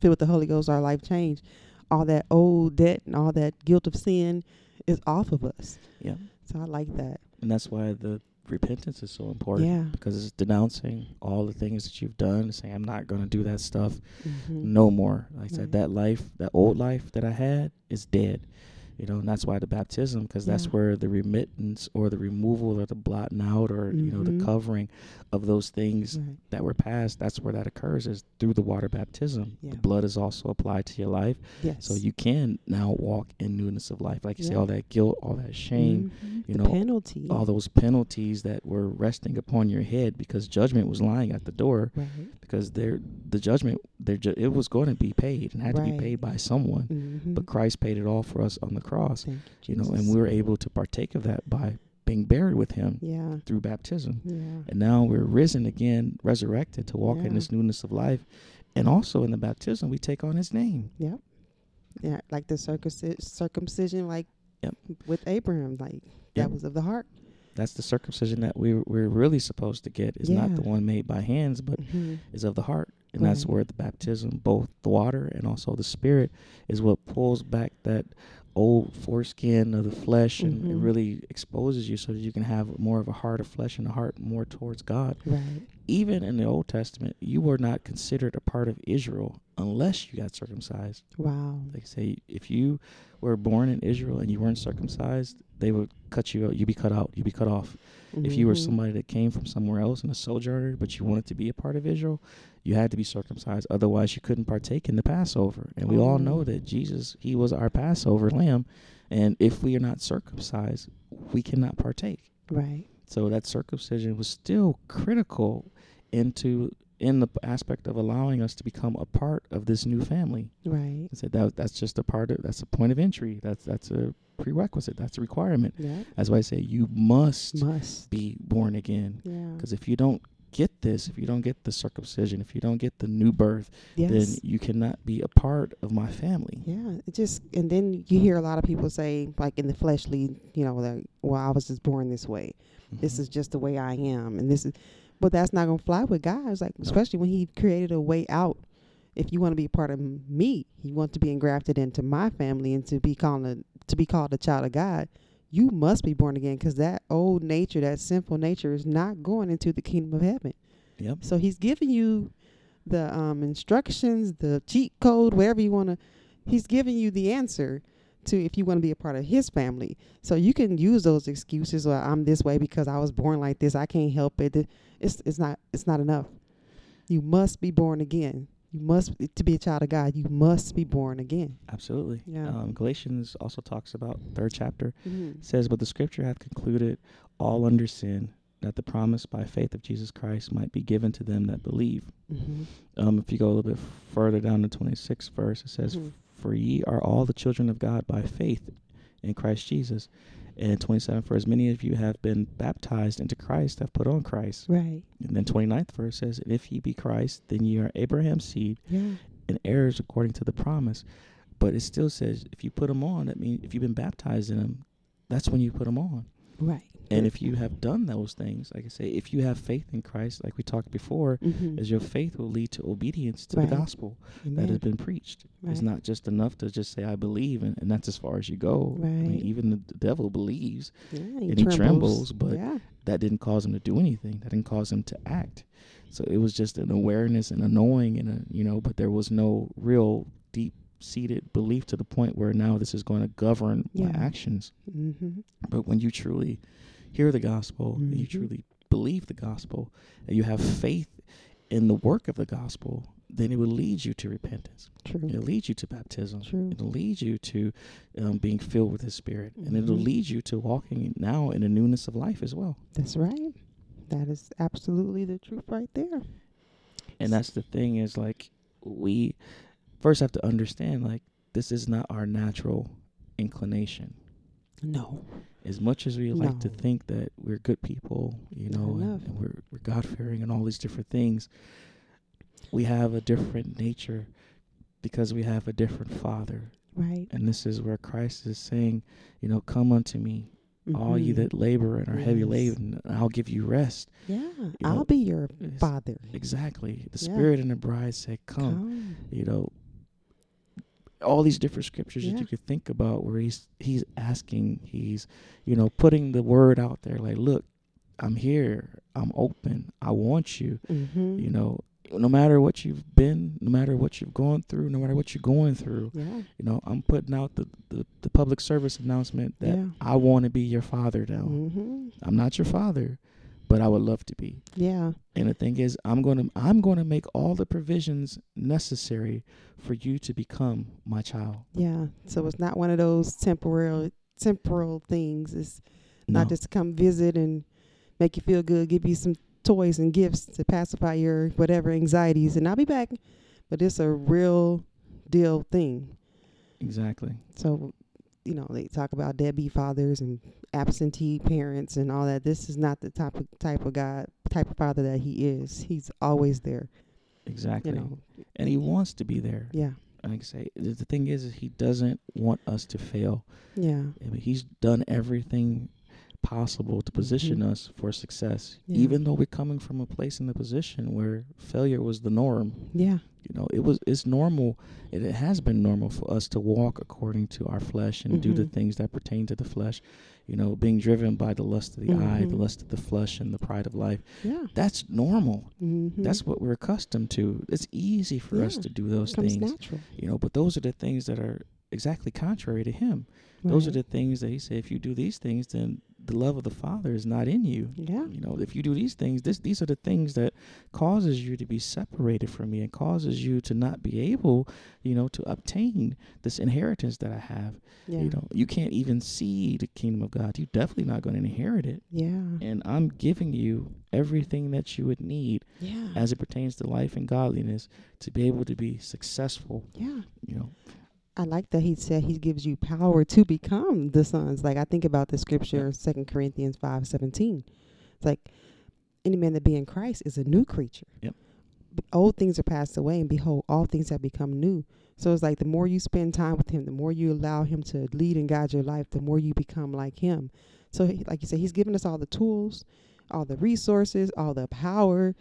filled with the Holy Ghost, our life changed. All that old debt and all that guilt of sin is off of us.
Yeah.
So I like that.
And that's why the repentance is so important.
Yeah.
Because it's denouncing all the things that you've done saying, I'm not going to do that stuff
Mhm.
no more. Like I said, that life, that old life that I had is dead. You know, and that's why the baptism, because that's where the remittance or the removal or the blotting out or, you know, the covering of those things
Right.
that were passed, that's where that occurs is through the water baptism.
Yeah.
The blood is also applied to your life.
Yes.
So you can now walk in newness of life. Like you say, all that guilt, all that shame,
Mhm.
you
the
know,
penalty.
all those penalties that were resting upon your head because judgment was lying at the door
Right.
because there the judgment there ju- it was going to be paid and had to be paid by someone
Mhm.
but Christ paid it all for us on the cross
Thank
you know and we were able to partake of that by being buried with him
Yeah.
through baptism
Yeah.
and now we're risen again resurrected to walk
Yeah.
in this newness of life and also in the baptism we take on his name
Yep. Yeah. Like the circumci- circumcision, like
Yep.
with Abraham, like that was of the heart.
that's the circumcision that we we're really supposed to get is not the one made by hands but
Mhm.
is of the heart. And that's where the baptism, both the water and also the spirit, is what pulls back that old foreskin of the flesh and it
Mhm.
really exposes you so that you can have more of a heart of flesh and a heart more towards God.
Right.
Even in the Old Testament, you were not considered a part of Israel unless you got circumcised.
Wow.
They say if you were born in Israel and you weren't circumcised, they would cut you out. You'd be cut out. You'd be cut off. If you were
Mhm.
somebody that came from somewhere else and a sojourner, but you wanted to be a part of Israel, you had to be circumcised. Otherwise, you couldn't partake in the Passover. And we all
Oh.
know that Jesus, he was our Passover lamb. And if we are not circumcised, we cannot partake.
Right.
So that circumcision was still critical into in the aspect of allowing us to become a part of this new family.
Right.
I said that that's just a part of that's a point of entry. That's that's a prerequisite. That's a requirement.
Yeah.
That's why I say you must
Must.
be born again.
Yeah.
Because if you don't get this, if you don't get the circumcision, if you don't get the new birth, then you cannot be a part of my family.
Yeah, it just and then you hear a lot of people say, like in the fleshly, you know, like, well, I was just born this way. This
Mhm.
is just the way I am, and this is, but that's not gonna fly with God. It's like, especially when He created a way out. If you want to be a part of me, you want to be engrafted into my family and to be called a, to be called a child of God. You must be born again because that old nature, that sinful nature, is not going into the kingdom of heaven.
Yep.
So he's giving you the um, instructions, the cheat code, whatever you want to. He's giving you the answer to if you want to be a part of his family. So you can use those excuses. Well, I'm this way because I was born like this. I can't help it. It's it's not it's not enough. You must be born again. You must to be a child of God. You must be born again.
Absolutely.
Yeah.
Um, Galatians also talks about third chapter
Mm-hmm.
says, "But the Scripture hath concluded all under sin, that the promise by faith of Jesus Christ might be given to them that believe."
Mm-hmm.
Um, if you go a little bit further down the 26th verse, it says,
Mhm.
For ye are all the children of God by faith in Christ Jesus. And 27, for as many of you have been baptized into Christ, have put on Christ.
Right.
And then 29th verse says, if ye be Christ, then ye are Abraham's seed
Yeah.
and heirs according to the promise. But it still says, if you put them on, that means if you've been baptized in them, that's when you put them on.
Right.
And if you have done those things, like I say, if you have faith in Christ, like we talked before,
mm-hmm.
as your faith will lead to obedience to
Right.
the gospel that has been preached. It's not just enough to just say I believe, and, and that's as far as you go. I mean,
Right.
even the, devil believes.
yeah,
and he trembles, but-
yeah.
That didn't cause him to do anything. That didn't cause him to act. So it was just an awareness and a knowing, and a you know, but there was no real deep seated belief to the point where now this is going to govern my actions.
Mm-hmm.
But when you truly hear the gospel, and you truly believe the gospel, and you have faith in the work of the gospel, then it will lead you to repentance.
True.
It'll lead you to baptism.
True.
It'll lead you to um, being filled with His Spirit, and it'll
Mhm.
lead you to walking now in the newness of life as well.
That's right. That is absolutely the truth right there.
And that's the thing is like we first have to understand like this is not our natural inclination.
No.
as much as we like to think that we're good people, you know, and, and we're we're God fearing and all these different things, we have a different nature because we have a different Father,
Right.
and this is where Christ is saying, you know, come unto me, all ye
Mhm.
that labor and are heavy laden, and I'll give you rest.
Yeah.
know,
I'll be your father.
Exactly, the
Yeah.
Spirit and the bride say, come.
Come.
You know, all these different scriptures
Yeah.
that you could think about where he's he's asking, he's you know putting the word out there like, look, I'm here, I'm open, I want you.
Mm-hmm.
You know, no matter what you've been, no matter what you've gone through, no matter what you're going through,
Yeah.
you know, I'm putting out the the, the public service announcement that
Yeah.
I want to be your father now.
Mm-hmm.
I'm not your father, but I would love to be.
Yeah.
And the thing is, I'm going to I'm going to make all the provisions necessary for you to become my child.
Yeah. So it's not one of those temporal temporal things. It's
No.
not just to come visit and make you feel good, give you some toys and gifts to pacify your whatever anxieties, and I'll be back. But it's a real deal thing.
exactly.
So, you know, they talk about deadbeat fathers and absentee parents and all that. This is not the type of type of God, type of father that he is. He's always there.
Exactly.
You know.
and he wants to be there.
Yeah.
Like I say, the thing is, is he doesn't want us to fail.
Yeah.
I mean, he's done everything possible to position
Mhm.
us for success,
Yeah.
even though we're coming from a place in the position where failure was the norm.
Yeah.
You know, it was it's normal. It, it has been normal for us to walk according to our flesh and do the
Mhm.
things that pertain to the flesh. You know, being driven by the lust of the eye, the
Mhm.
lust of the flesh, and the pride of life.
Yeah.
That's normal.
Mm-hmm.
That's what we're accustomed to. It's easy for us to do those things.
natural.
You know, but those are the things that are exactly contrary to him. Those are the things that he said if you do these things then the love of the Father is not in you.
Yeah.
You know, if you do these things, this these are the things that causes you to be separated from me and causes you to not be able, you know, to obtain this inheritance that I have.
Yeah.
You know, you can't even see the kingdom of God. You're definitely not going to inherit it.
Yeah.
And I'm giving you everything that you would need
Yeah.
as it pertains to life and godliness to be able to be successful.
yeah.
You know,
I like that he said he gives you power to become the sons. Like I think about the scripture, Second Corinthians five seventeen. It's like any man that be in Christ is a new creature.
Yep.
Old things are passed away, and behold, all things have become new. So it's like the more you spend time with him, the more you allow him to lead and guide your life, the more you become like him. So, he- like you said, he's given us all the tools, all the resources, all the power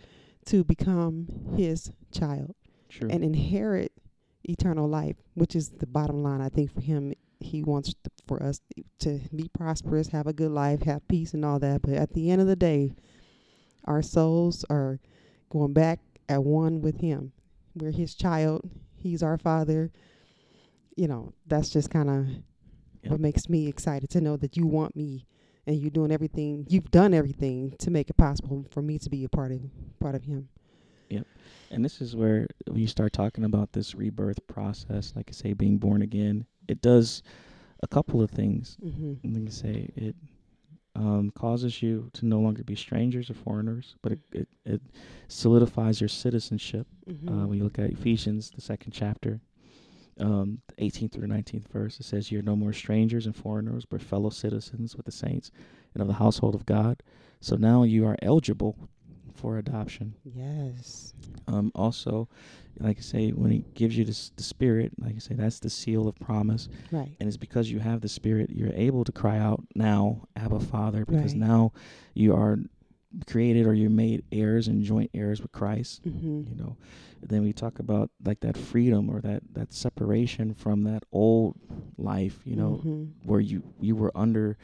to become his child
true.
and inherit eternal life, which is the bottom line. I think for him, he wants t- for us to be prosperous, have a good life, have peace, and all that. But at the end of the day, our souls are going back at one with him. We're his child. He's our father. You know, that's just kind of
Yep.
what makes me excited to know that you want me and you're doing everything. You've done everything to make it possible for me to be a part of part of him.
And this is where when you start talking about this rebirth process, like I say, being born again, it does a couple of things.
Mm-hmm.
Like I say, it um, causes you to no longer be strangers or foreigners, but it, it, it solidifies your citizenship.
Mm-hmm.
Uh, when you look at Ephesians, the second chapter, um, 18th through the 19th verse, it says, You're no more strangers and foreigners, but fellow citizens with the saints and of the household of God. So now you are eligible for adoption.
Yes.
Um, also, like I say, when He gives you this, the Spirit, like I say, that's the seal of promise.
Right.
And it's because you have the Spirit, you're able to cry out now, Abba Father, because
Right.
now you are created or you're made heirs and joint heirs with Christ
Mm-hmm.
you know then we talk about like that freedom or that that separation from that old life you know
Mm-hmm.
where you you were under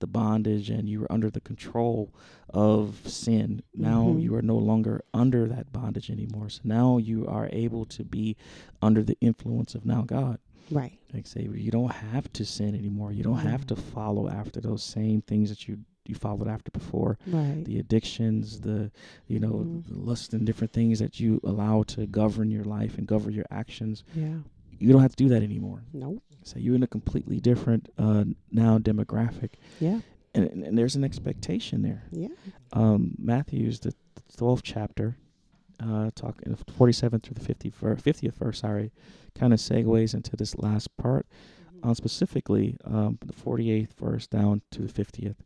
the bondage and you were under the control of sin now
Mhm.
you are no longer under that bondage anymore so now you are able to be under the influence of now god
Right.
like say you don't have to sin anymore you don't have
Mhm.
to follow after those same things that you you followed after before
Right.
the addictions, the you know,
Mhm.
the lust and different things that you allow to govern your life and govern your actions.
yeah.
You don't have to do that anymore.
Nope.
So you're in a completely different uh, now demographic,
Yeah.
and, and, and there's an expectation there.
Yeah.
Um, Matthew's the twelfth chapter, uh, talking 47 through the 50 50th verse. Sorry, kind of segues into this last part.
Mm-hmm.
Um, specifically, um, the 48th verse down to the 50th.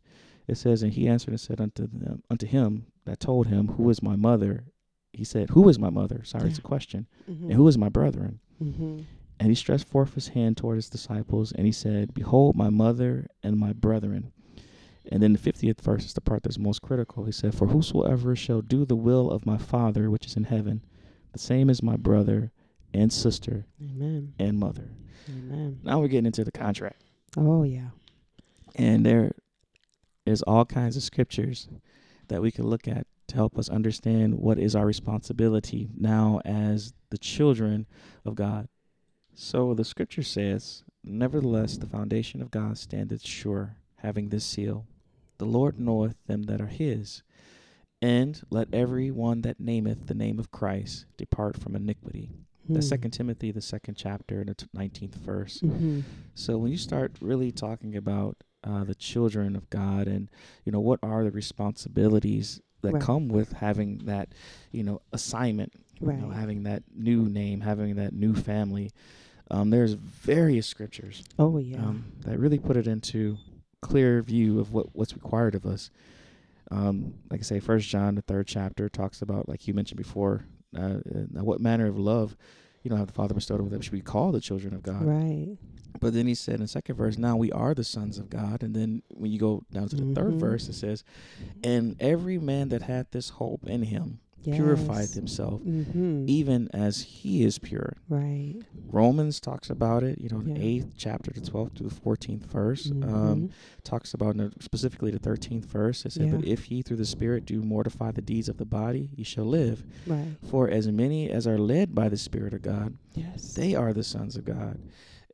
It says, And he answered and said unto them, unto him that told him, Who is my mother? He said, Who is my mother? Sorry, it's a question.
Mm-hmm.
And who is my brethren?
Mm-hmm.
And he stretched forth his hand toward his disciples, and he said, Behold, my mother and my brethren. And then the 50th verse is the part that's most critical. He said, For whosoever shall do the will of my Father which is in heaven, the same is my brother and sister
Amen.
and mother.
Amen.
Now we're getting into the contract.
Oh yeah.
And there is all kinds of scriptures that we can look at to help us understand what is our responsibility now as the children of God. So the scripture says, Nevertheless, the foundation of God standeth sure, having this seal The Lord knoweth them that are his. And let every one that nameth the name of Christ depart from iniquity. That's Second Timothy, the second chapter, and the 19th verse.
Mm-hmm.
So when you start really talking about uh, the children of God and you know what are the responsibilities that
Right.
come with having that you know assignment,
Right.
you know, having that new name, having that new family, um, there's various scriptures
oh yeah.
um, that really put it into clear view of what what's required of us. Um, like I say, First John, the third chapter, talks about like you mentioned before, uh, uh, what manner of love, you know, have the Father bestowed over them should we call the children of God.
right.
But then he said in the second verse, now we are the sons of God. And then when you go down to the third
Mhm.
verse, it says, and every man that hath this hope in him purifieth himself,
Mm-hmm.
even as he is pure.
right.
Romans talks about it, you know,
Yeah.
the eighth chapter, the 12th to the 14th verse. Um,
Mhm.
talks about specifically the 13th verse. It said, But if ye through the Spirit do mortify the deeds of the body, ye shall live.
right.
For as many as are led by the Spirit of God,
Yes.
they are the sons of God.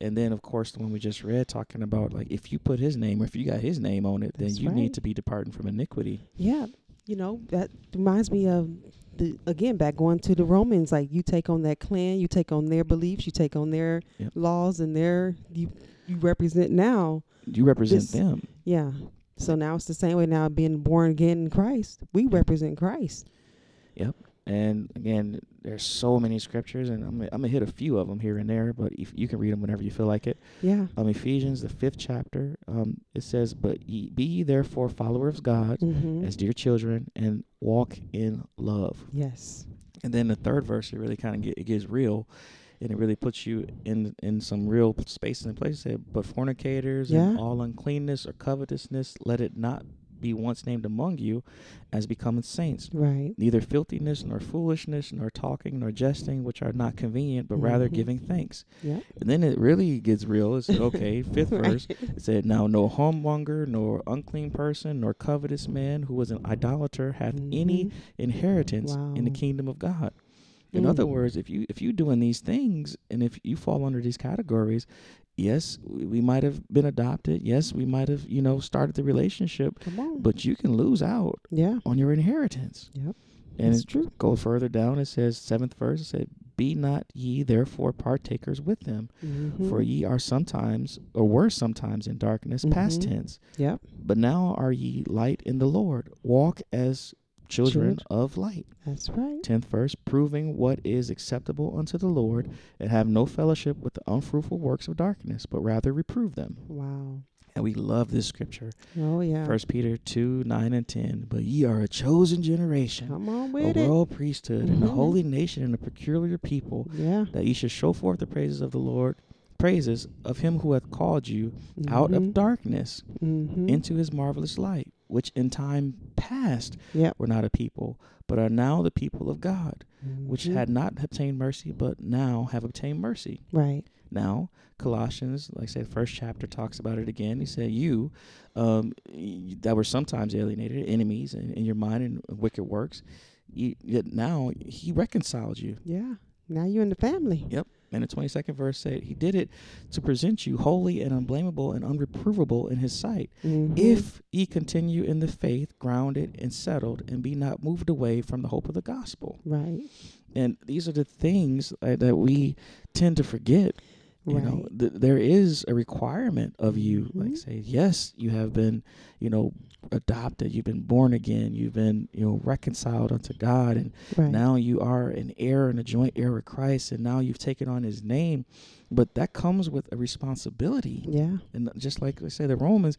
And then, of course, the one we just read talking about, like, if you put his name or if you got his name on it, then
That's
you
right.
need to be departing from iniquity.
Yeah, you know that reminds me of the again back going to the Romans. Like you take on that clan, you take on their beliefs, you take on their
Yep.
laws, and their you you represent now.
You represent
This-
them.
Yeah. So now it's the same way. Now being born again in Christ, we represent Christ.
And again, there's so many scriptures, and I'm, I'm going to hit a few of them here and there, but if you can read them whenever you feel like it.
Yeah.
Um, Ephesians, the fifth chapter, um, it says, But ye, be ye therefore followers of God
Mm-hmm.
as dear children and walk in love.
yes.
And then the third verse, it really kind of get, it gets real, and it really puts you in in some real spaces and places. But fornicators and all uncleanness or covetousness, let it not be once named among you, as becoming saints.
Right.
Neither filthiness, nor foolishness, nor talking, nor jesting, which are not convenient, but rather
Mhm.
giving thanks.
Yeah.
And then it really gets real. It said, okay, <laughs> fifth
Right.
verse. It said, Now no whoremonger, nor unclean person, nor covetous man who is an idolater hath any
Mhm.
inheritance in the kingdom of God. In other
Mm.
words, if you if you doing these things and if you fall under these categories, yes, we, might have been adopted. Yes, we might have you know started the relationship,
Come on.
but you can lose out
yeah.
on your inheritance.
Yep.
And
That's
it
true.
go further down. It says seventh verse. It said, "Be not ye therefore partakers with them,
Mm-hmm.
for ye are sometimes or were sometimes in darkness, past
Mhm.
tense.
Yep.
But now are ye light in the Lord. Walk as children of light.
That's right.
Tenth verse, proving what is acceptable unto the Lord, and have no fellowship with the unfruitful works of darkness, but rather reprove them.
Wow.
And we love this scripture.
Oh yeah.
First Peter two, nine and ten. But ye are a chosen generation,
Come on
a
with it.
royal priesthood, and a
Mhm.
holy nation, and a peculiar people,
Yeah.
that ye should show forth the praises of the Lord, praises of him who hath called you out of darkness
mm-hmm.
into his marvelous light, which in time past
Yep.
were not a people, but are now the people of God, which
Mhm.
had not obtained mercy, but now have obtained mercy.
right.
Now, Colossians, like I said, first chapter talks about it again. He said, You um, y- that were sometimes alienated, enemies in, in your mind and wicked works, you, yet now he reconciled you.
Yeah. Now you're in the family.
Yep. And the 22nd verse said, He did it to present you holy and unblameable and unreprovable in His sight.
Mhm.
If ye continue in the faith, grounded and settled, and be not moved away from the hope of the gospel.
right.
And these are the things uh, that we tend to forget. You
Right.
know, th- there is a requirement of you. Like,
Mhm.
say, yes, you have been, you know, adopted. You've been born again. You've been, you know, reconciled unto God, and
right.
now you are an heir and a joint heir with Christ, and now you've taken on His name. But that comes with a responsibility,
yeah.
and just like I say, the Romans,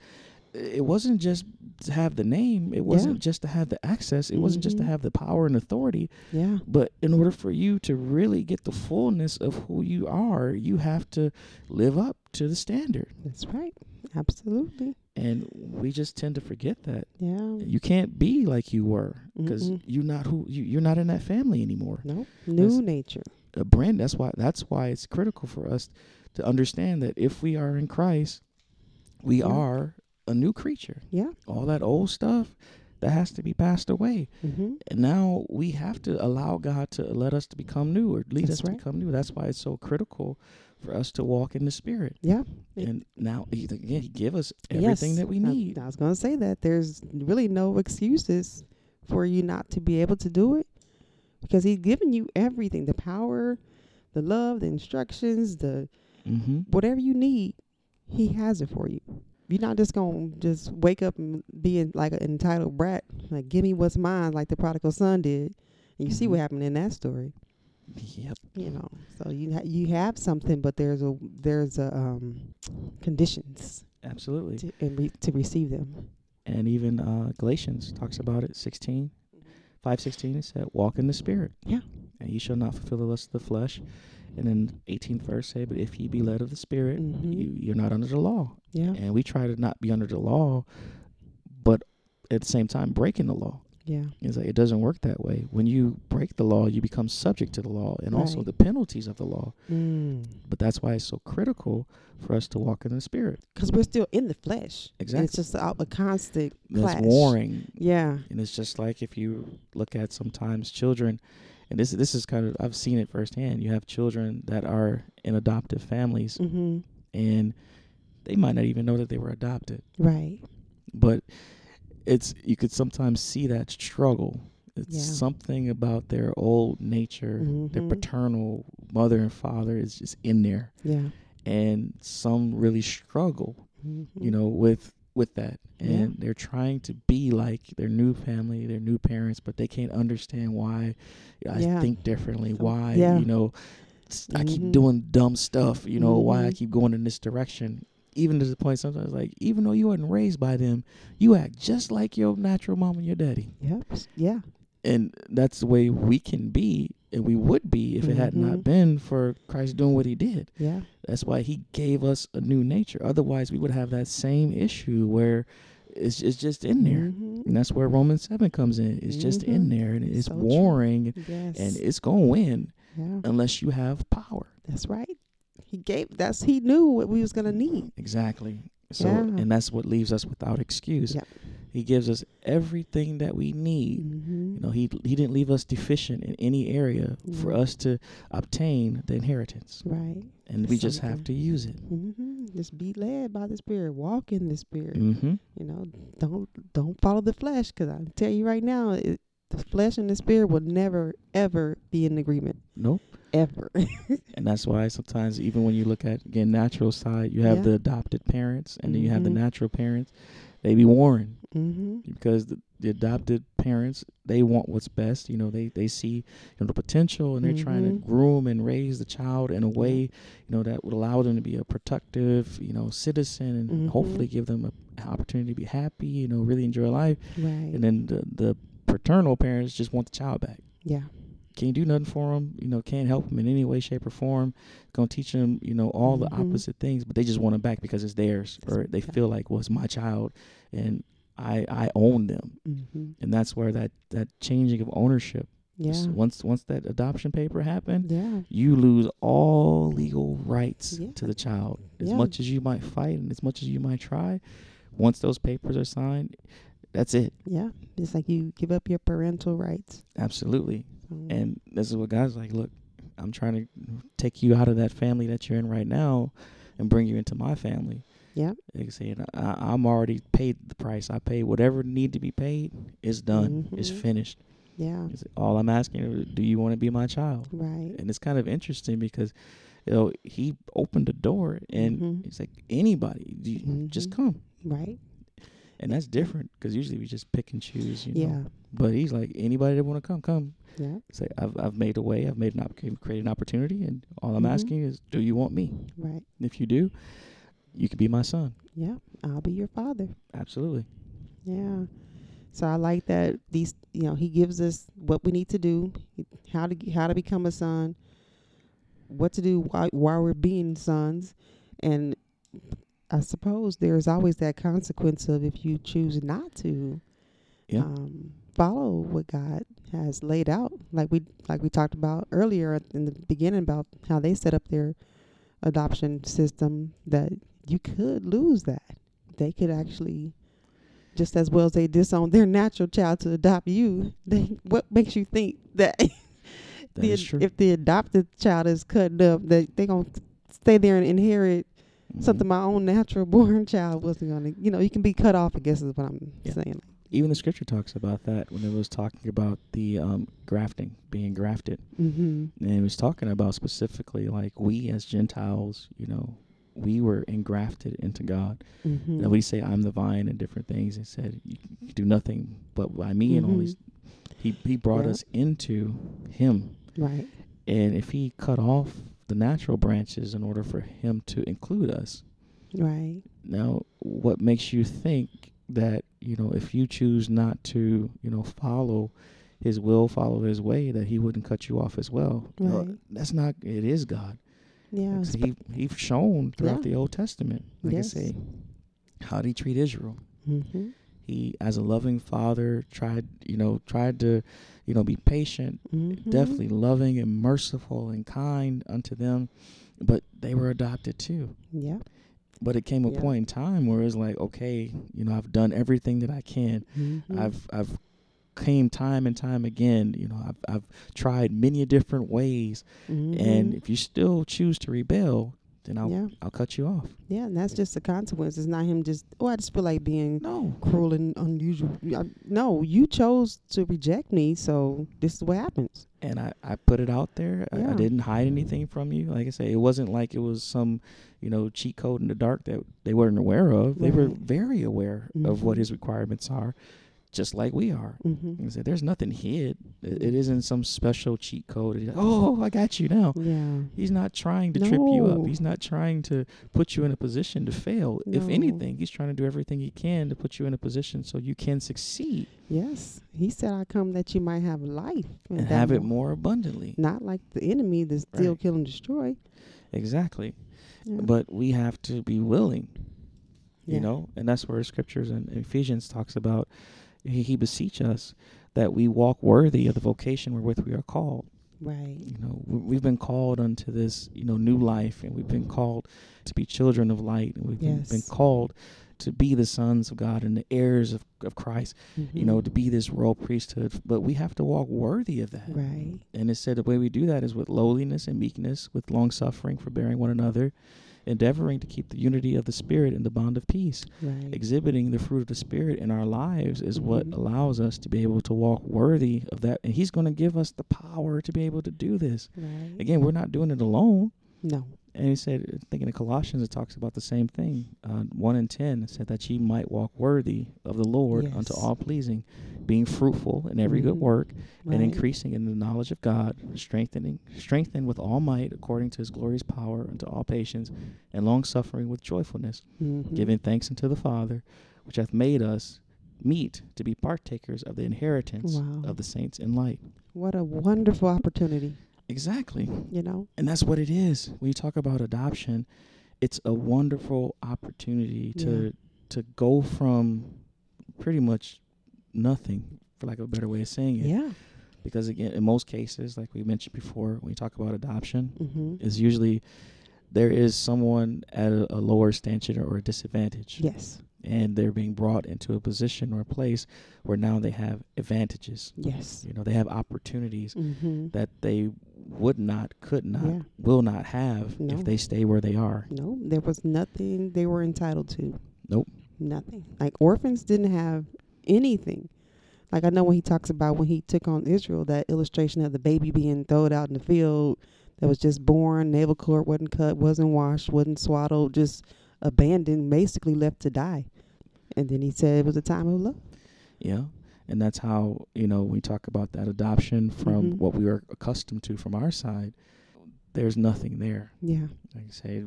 it wasn't just to have the name. It wasn't just to have the access. It wasn't just to
Mhm.
have the power and authority.
Yeah.
But in order for you to really get the fullness of who you are, you have to live up to the standard.
That's right. Absolutely.
And we just tend to forget that.
Yeah.
You can't be like you were because you're not who you, you're not in that family anymore.
Nope. New
That's-
nature.
A brand that's why that's why it's critical for us to understand that if we are in Christ, we
Yeah.
are a new creature.
Yeah.
All that old stuff that has to be passed away.
Mm-hmm.
And now we have to allow God to let us to become new or lead
That's
us to become new. That's why it's so critical for us to walk in the Spirit.
Yeah.
And now, he, again, He give us everything
Yes.
that we
I-
need.
I, was going to say that there's really no excuses for you not to be able to do it because he's given you everything the power, the love, the instructions, the
Mm-hmm.
whatever you need, he has it for you. You're not just going to just wake up and be in, like an entitled brat, like, give me what's mine, like the prodigal son did. And you see what
Mhm.
happened in that story.
Yep.
you know so you ha- you have something but there's a there's a um conditions
Absolutely.
to and re- to receive them
And even uh, Galatians talks about it. 16, 5, 16, it said, walk in the Spirit.
Yeah.
And you shall not fulfill the lust of the flesh. And then 18th verse say, but if ye be led of the Spirit,
Mhm.
you, you're not under the law.
yeah
And we try to not be under the law, but at the same time breaking the law.
yeah
It's like it doesn't work that way. When you break the law, you become subject to the law and also the penalties of the law.
mm.
But that's why it's so critical for us to walk in the spirit.
because we're still in the flesh And
Exactly.
it's just a, a constant clash
warring.
yeah
And it's just like if you look at sometimes children and this this is kind of I've seen it firsthand. You have children that are in adoptive families
mm-hmm.
and they might not even know that they were adopted.
right
But it's you could sometimes see that struggle. It's
Yeah.
something about their old nature, their
Mhm.
paternal mother and father is just in there.
yeah
And some really struggle,
mm-hmm.
you know, with with that. And
Yeah.
they're trying to be like their new family, their new parents, but they can't understand why I
Yeah.
think differently, why,
yeah.
you know, I keep
Mhm.
doing dumb stuff, you know, why I
Mhm.
keep going in this direction. Even to the point sometimes like even though you weren't raised by them, you act just like your natural mom and your daddy.
yep yeah
And that's the way we can be and we would be if it had not
Mhm.
been for Christ doing what he did.
yeah
That's why he gave us a new nature. Otherwise, we would have that same issue where it's, it's just in there.
Mhm.
And that's where Romans 7 comes in. It's just in
Mhm.
there and it's
So
warring and,
yes
and it's going to win
yeah
unless you have power.
that's right he gave that's he knew what we was gonna need
Exactly. So,
Yeah.
and that's what leaves us without excuse.
Yep.
He gives us everything that we need.
mm-hmm.
You know, he he didn't leave us deficient in any area for
Mhm.
us to obtain the inheritance,
right
and we just have to use it.
hmm Just be led by the Spirit. Walk in the Spirit.
Mm-hmm.
You know, don't don't follow the flesh, because I tell you right now, it, the flesh and the Spirit will never ever be in agreement.
Nope.
Ever. <laughs>
And that's why sometimes even when you look at again natural side, you have
Yeah.
the adopted parents and then you have the
Mhm.
natural parents. They be warring.
Mm-hmm.
because the, the adopted parents they want what's best you know they they see you know the potential and they're trying
Mhm.
to groom and raise the child in a way you know that would allow them to be a productive you know citizen and
Mhm.
hopefully give them a, an opportunity to be happy you know really enjoy life
Right.
and then the the paternal parents just want the child back
yeah.
can't do nothing for them you know can't help them in any way shape or form gonna teach them you know all the
Mhm.
opposite things but they just want them back because it's theirs or they feel like well it's my child and i i own them
Mm-hmm.
and that's where that that changing of ownership
Yeah.
once once that adoption paper happened
Yeah.
you lose all legal rights
Yeah.
to the child as
Yeah.
much as you might fight and as much as you might try once those papers are signed that's it
Yeah. It's like you give up your parental rights.
absolutely
So,
and this is what god's like look i'm trying to take you out of that family that you're in right now and bring you into my family
yeah.
like I said, I, I'm already paid the price. I paid whatever need to be paid. It's done. It's
Mhm.
finished.
Yeah.
It's all I'm asking is, do you want to be my child?
Right.
And it's kind of interesting because, you know, he opened the door and
Mhm.
he's like, anybody, you just come.
Right.
And that's different because usually we just pick and choose, you know.
Yeah.
But he's like, anybody that want to come, come.
Yeah.
It's like, I've, I've made a way. I've made an opportunity, created an opportunity. And all I'm
Mhm.
asking is, do you want me?
Right.
And if you do, you could be my son.
Yeah. I'll be your father.
Absolutely.
Yeah. So I like that these you know, he gives us what we need to do, how to how to become a son, what to do while while we're being sons, and I suppose there's always that consequence of if you choose not to
Yeah.
um, follow what God has laid out, like we like we talked about earlier in the beginning about how they set up their adoption system. That you could lose that. They could actually, just as well as they disown their natural child to adopt you. They what makes you think that <laughs>
That
the, if the adopted child is cut up, that they gonna stay there and inherit
Mhm.
something my own natural born child wasn't gonna. You know, you can be cut off. I guess is what I'm
Yeah.
saying.
even the scripture talks about that when it was talking about the um, grafting, being grafted.
Mm-hmm.
And it was talking about specifically like we as Gentiles, you know, we were engrafted into God.
Mm-hmm.
And we say, I'm the vine and different things. It said, you do nothing but by me and all these. He, he brought us into Him.
Right.
And if He cut off the natural branches in order for Him to include us,
Right.
Now, what makes you think that, you know, if you choose not to, you know, follow his will, follow his way, that he wouldn't cut you off as well?
Right.
that's not, it is God.
Yeah.
He, he's shown throughout
Yeah.
the Old Testament, like
Yes.
I say, how did he treat Israel?
Mm-hmm.
He, as a loving father, tried, you know, tried to, you know, be patient,
Mm-hmm.
definitely loving and merciful and kind unto them, but they were adopted too.
Yeah.
But it came a
Yeah.
point in time where it's like, okay, you know, I've done everything that I can.
Mm-hmm.
I've I've came time and time again. You know, I've I've tried many different ways, and
Mhm.
if you still choose to rebel, then I'll
yeah,
I'll cut you off.
yeah, and that's just the consequence. It's not him just. Oh, I just feel like being
No,
cruel and unusual. I, no, you chose to reject me, so this is what happens.
and I, I put it out there. I, I didn't hide anything from you. Like I say, it wasn't like it was some, you know, cheat code in the dark that they weren't aware of. They were very aware of what
Mhm.
his requirements are, just like we are.
Mm-hmm.
Said, there's nothing hid. It, it isn't some special cheat code. Like, oh, I got you now.
Yeah.
He's not trying to trip you up.
No.
He's not trying to put you in a position to fail. If anything, he's trying to do everything he can to put you in a position so you can succeed
Yes, he said, "I come that you might have life
and
that
have it
more-
abundantly.
Not like the enemy that steal,
Right.
kill, and destroy."
Exactly.
Yeah.
But we have to be willing, you
Yeah.
know, and that's where scriptures and Ephesians talks about. He, he beseech us that we walk worthy of the vocation wherewith we are called.
right.
You know, we- we've been called unto this, you know, new life, and we've been called to be children of light, and we've been, been called to be the sons of God and the heirs of, of Christ. Mm-hmm. You know, to be this royal priesthood. But we have to walk worthy of that.
right.
And it said the way we do that is with lowliness and meekness, with long suffering, forbearing one another, endeavoring to keep the unity of the Spirit in the bond of peace.
Right.
Exhibiting the fruit of the Spirit in our lives is what
Mhm.
allows us to be able to walk worthy of that. And He's going to give us the power to be able to do this.
right.
Again, we're not doing it alone.
No.
And he said, thinking of Colossians, it talks about the same thing. Uh, 1 and 10 said that ye might walk worthy of the Lord unto all pleasing, being fruitful in every good
Mhm.
work,
Right.
and increasing in the knowledge of God, strengthening, strengthened with all might according to his glorious power unto all patience, and long suffering with joyfulness,
Mhm.
giving thanks unto the Father, which hath made us meet to be partakers of the inheritance
Wow.
of the saints in light.
What a wonderful opportunity,
Exactly.
you know?
And that's what it is. When you talk about adoption, it's a wonderful opportunity to
Yeah.
to go from pretty much nothing, for lack of a better way of saying it.
Yeah.
Because again, in most cases, like we mentioned before, when you talk about adoption,
Mm-hmm.
is usually there is someone at a, a lower station or a disadvantage,
Yes.
And they're being brought into a position or a place where now they have advantages.
Yes.
You know, they have opportunities
Mm-hmm.
that they would not, could not,
Yeah.
will not have
No.
if they stay where they are.
No, there was nothing they were entitled to.
Nope.
Nothing. Like orphans didn't have anything. Like I know when he talks about when he took on Israel, that illustration of the baby being thrown out in the field that was just born, navel cord wasn't cut, wasn't washed, wasn't swaddled, just abandoned, basically left to die. And then he said it was a time of love.
Yeah. And that's how, you know, we talk about that adoption from
Mhm.
what we were accustomed to from our side. There's nothing there.
Yeah.
Like I say,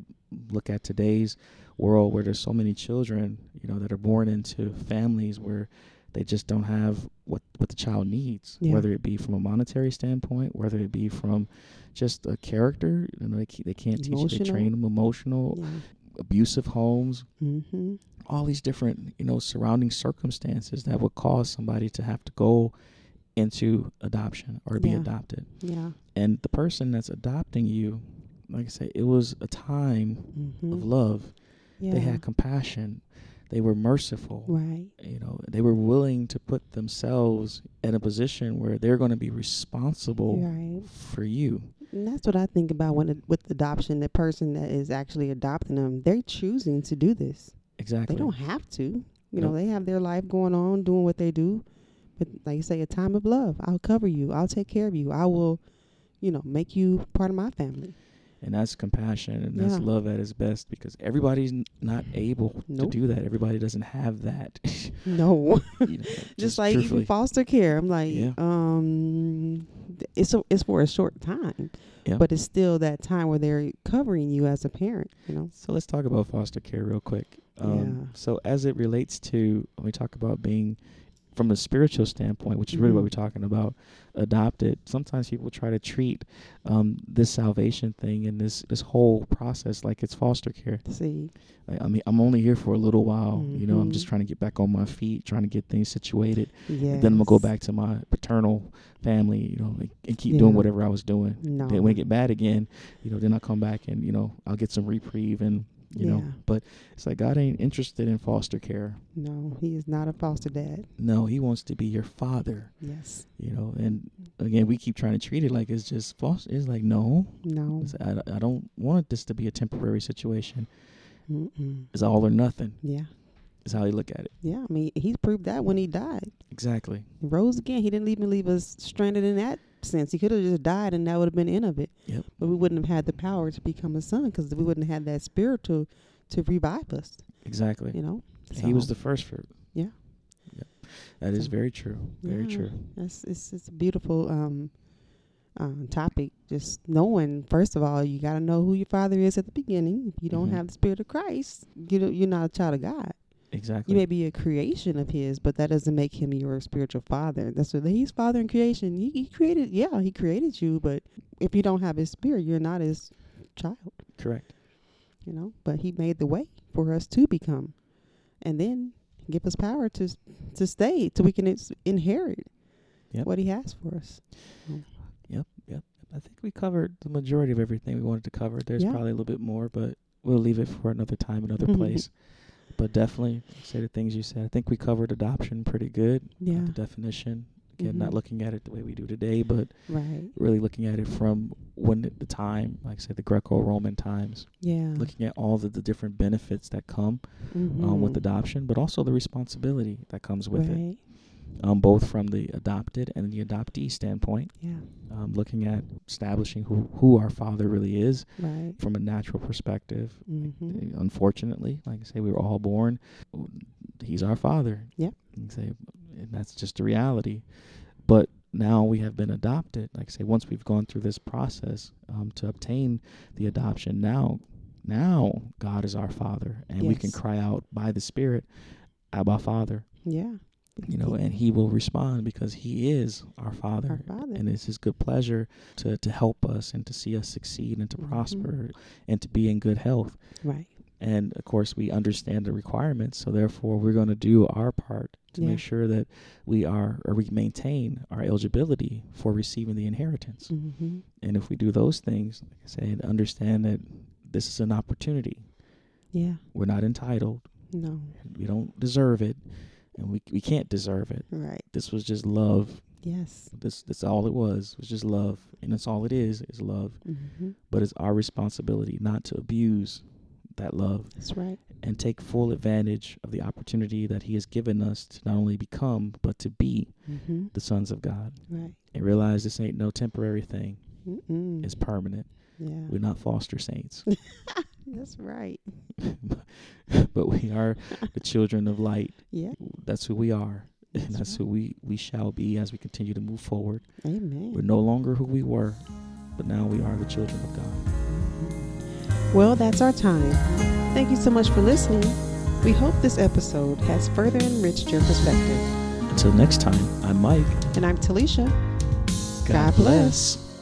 look at today's world where there's so many children, you know, that are born into families where they just don't have what what the child needs,
Yeah.
whether it be from a monetary standpoint, whether it be from just a character. You know, they, they can't teach you, they train them emotional,
Yeah.
Abusive homes,
Mm-hmm.
all these different, you know, surrounding circumstances that would cause somebody to have to go into adoption or be
Yeah.
adopted.
Yeah.
And the person that's adopting you, like I say, it was a time
Mm-hmm.
of love.
Yeah.
They had compassion. They were merciful.
right.
You know, they were willing to put themselves in a position where they're going to be responsible
Right.
for you.
And that's what I think about when it, with adoption. The person that is actually adopting them, they're choosing to do this.
Exactly.
They don't have to. You know, they have their life going on, doing what they do. But like you say, a time of love. I'll cover you. I'll take care of you. I will, you know, make you part of my family.
And that's compassion and that's
Yeah.
love at its best because everybody's n- not able
Nope.
to do that. Everybody doesn't have that. <laughs>
No,
you know, <laughs>
just, like even foster care. I'm like,
Yeah.
um, it's a, it's for a short time,
Yeah.
but it's still that time where they're covering you as a parent. You know.
So let's talk about foster care real quick. Um,
Yeah.
So as it relates to when we talk about being from a spiritual standpoint, which is really what
Mhm.
we're talking about, adopted. Sometimes people try to treat um, this salvation thing and this this whole process like it's foster care.
See.
Like, I mean, I'm only here for a little while. You know, I'm just
Mhm.
trying to get back on my feet, trying to get things situated.
Yeah.
Then I'm gonna go back to my paternal family, you know, and, and keep doing whatever I was doing.
No.
Then when it get bad again, you know, then I come back and you know I'll get some reprieve and you know. But it's like God ain't interested in foster care.
No, he is not a foster dad.
No, He wants to be your father.
Yes.
You know, and again, we keep trying to treat it like it's just foster. It's like no,
No.
I, I don't want this to be a temporary situation.
Mm-mm.
It's all or nothing.
Yeah.
Is how you look at it.
Yeah. I mean, he proved that when he died.
Exactly.
He rose again. He didn't even leave us stranded in that sense. He could have just died, and that would have been the end of it.
Yep.
But we wouldn't have had the power to become a son because we wouldn't have had that spirit to to revive us.
Exactly.
You know.
And He was the first fruit.
Yeah.
Yep. That is
So-
very true. Very
Yeah.
true.
It's it's it's a beautiful um, um topic. Just knowing, first of all, you got to know who your father is at the beginning. If you don't
Mhm.
have the spirit of Christ, you you're not a child of God.
Exactly.
You may be a creation of His, but that doesn't make Him your spiritual father. That's what He's Father in creation. He, he created, yeah, He created you, but if you don't have His spirit, you're not His child.
Correct.
You know, but He made the way for us to become, and then give us power to to stay, till we can ins- inherit
Yep.
what He has for us. Mm.
Yep. Yep. I think we covered the majority of everything we wanted to cover. There's
Yeah.
probably a little bit more, but we'll leave it for another time, another <laughs> place. But definitely say the things you said. I think we covered adoption pretty good. uh,
Yeah.
The definition. Again, not
Mhm.
looking at it the way we do today, but
Right.
really looking at it from when the time, like I said, the Greco-Roman times.
Yeah.
Looking at all of the different benefits that come um, with
Mhm.
adoption, but also the responsibility that comes with it. Um, both from the adopted and the adoptee standpoint.
Yeah.
Um, looking at establishing who, who our father really is
Right.
from a natural perspective.
Mm-hmm.
Uh, Unfortunately, like I say, we were all born. He's our father.
Yep.
You say, and that's just a reality. But now we have been adopted. Like I say, once we've gone through this process um, to obtain the adoption, now, now God is our Father, and we can cry out by the Spirit, "Abba, Father."
Yeah.
You know, and He will respond because He is our Father,
Our Father.
and it's His good pleasure to to help us and to see us succeed and to
Mhm.
prosper and to be in good health.
Right.
And of course, we understand the requirements, so therefore, we're going to do our part to
Yeah.
make sure that we are or we maintain our eligibility for receiving the inheritance.
Mm-hmm.
And if we do those things, like I say, and understand that this is an opportunity,
Yeah.
we're not entitled,
No.
we don't deserve it, and we we can't deserve it.
Right.
This was just love.
Yes.
This that's all it was. Was just love, and that's all it is is love.
Mm-hmm.
But it's our responsibility not to abuse that love
That's right.
and take full advantage of the opportunity that He has given us to not only become, but to be
Mm-hmm.
the sons of God.
Right.
And realize this ain't no temporary thing,
Mm-mm.
it's permanent.
Yeah.
We're not foster saints, <laughs>
That's right. <laughs>
but we are the children of light.
Yeah.
That's who we are. And <laughs>
That's
that's
right.
who we, we shall be as we continue to move forward.
Amen.
We're no longer who we were, but now we are the children of God.
Well, that's our time. Thank you so much for listening. We hope this episode has further enriched your perspective.
Until next time, I'm Mike.
And I'm Talisha. God bless.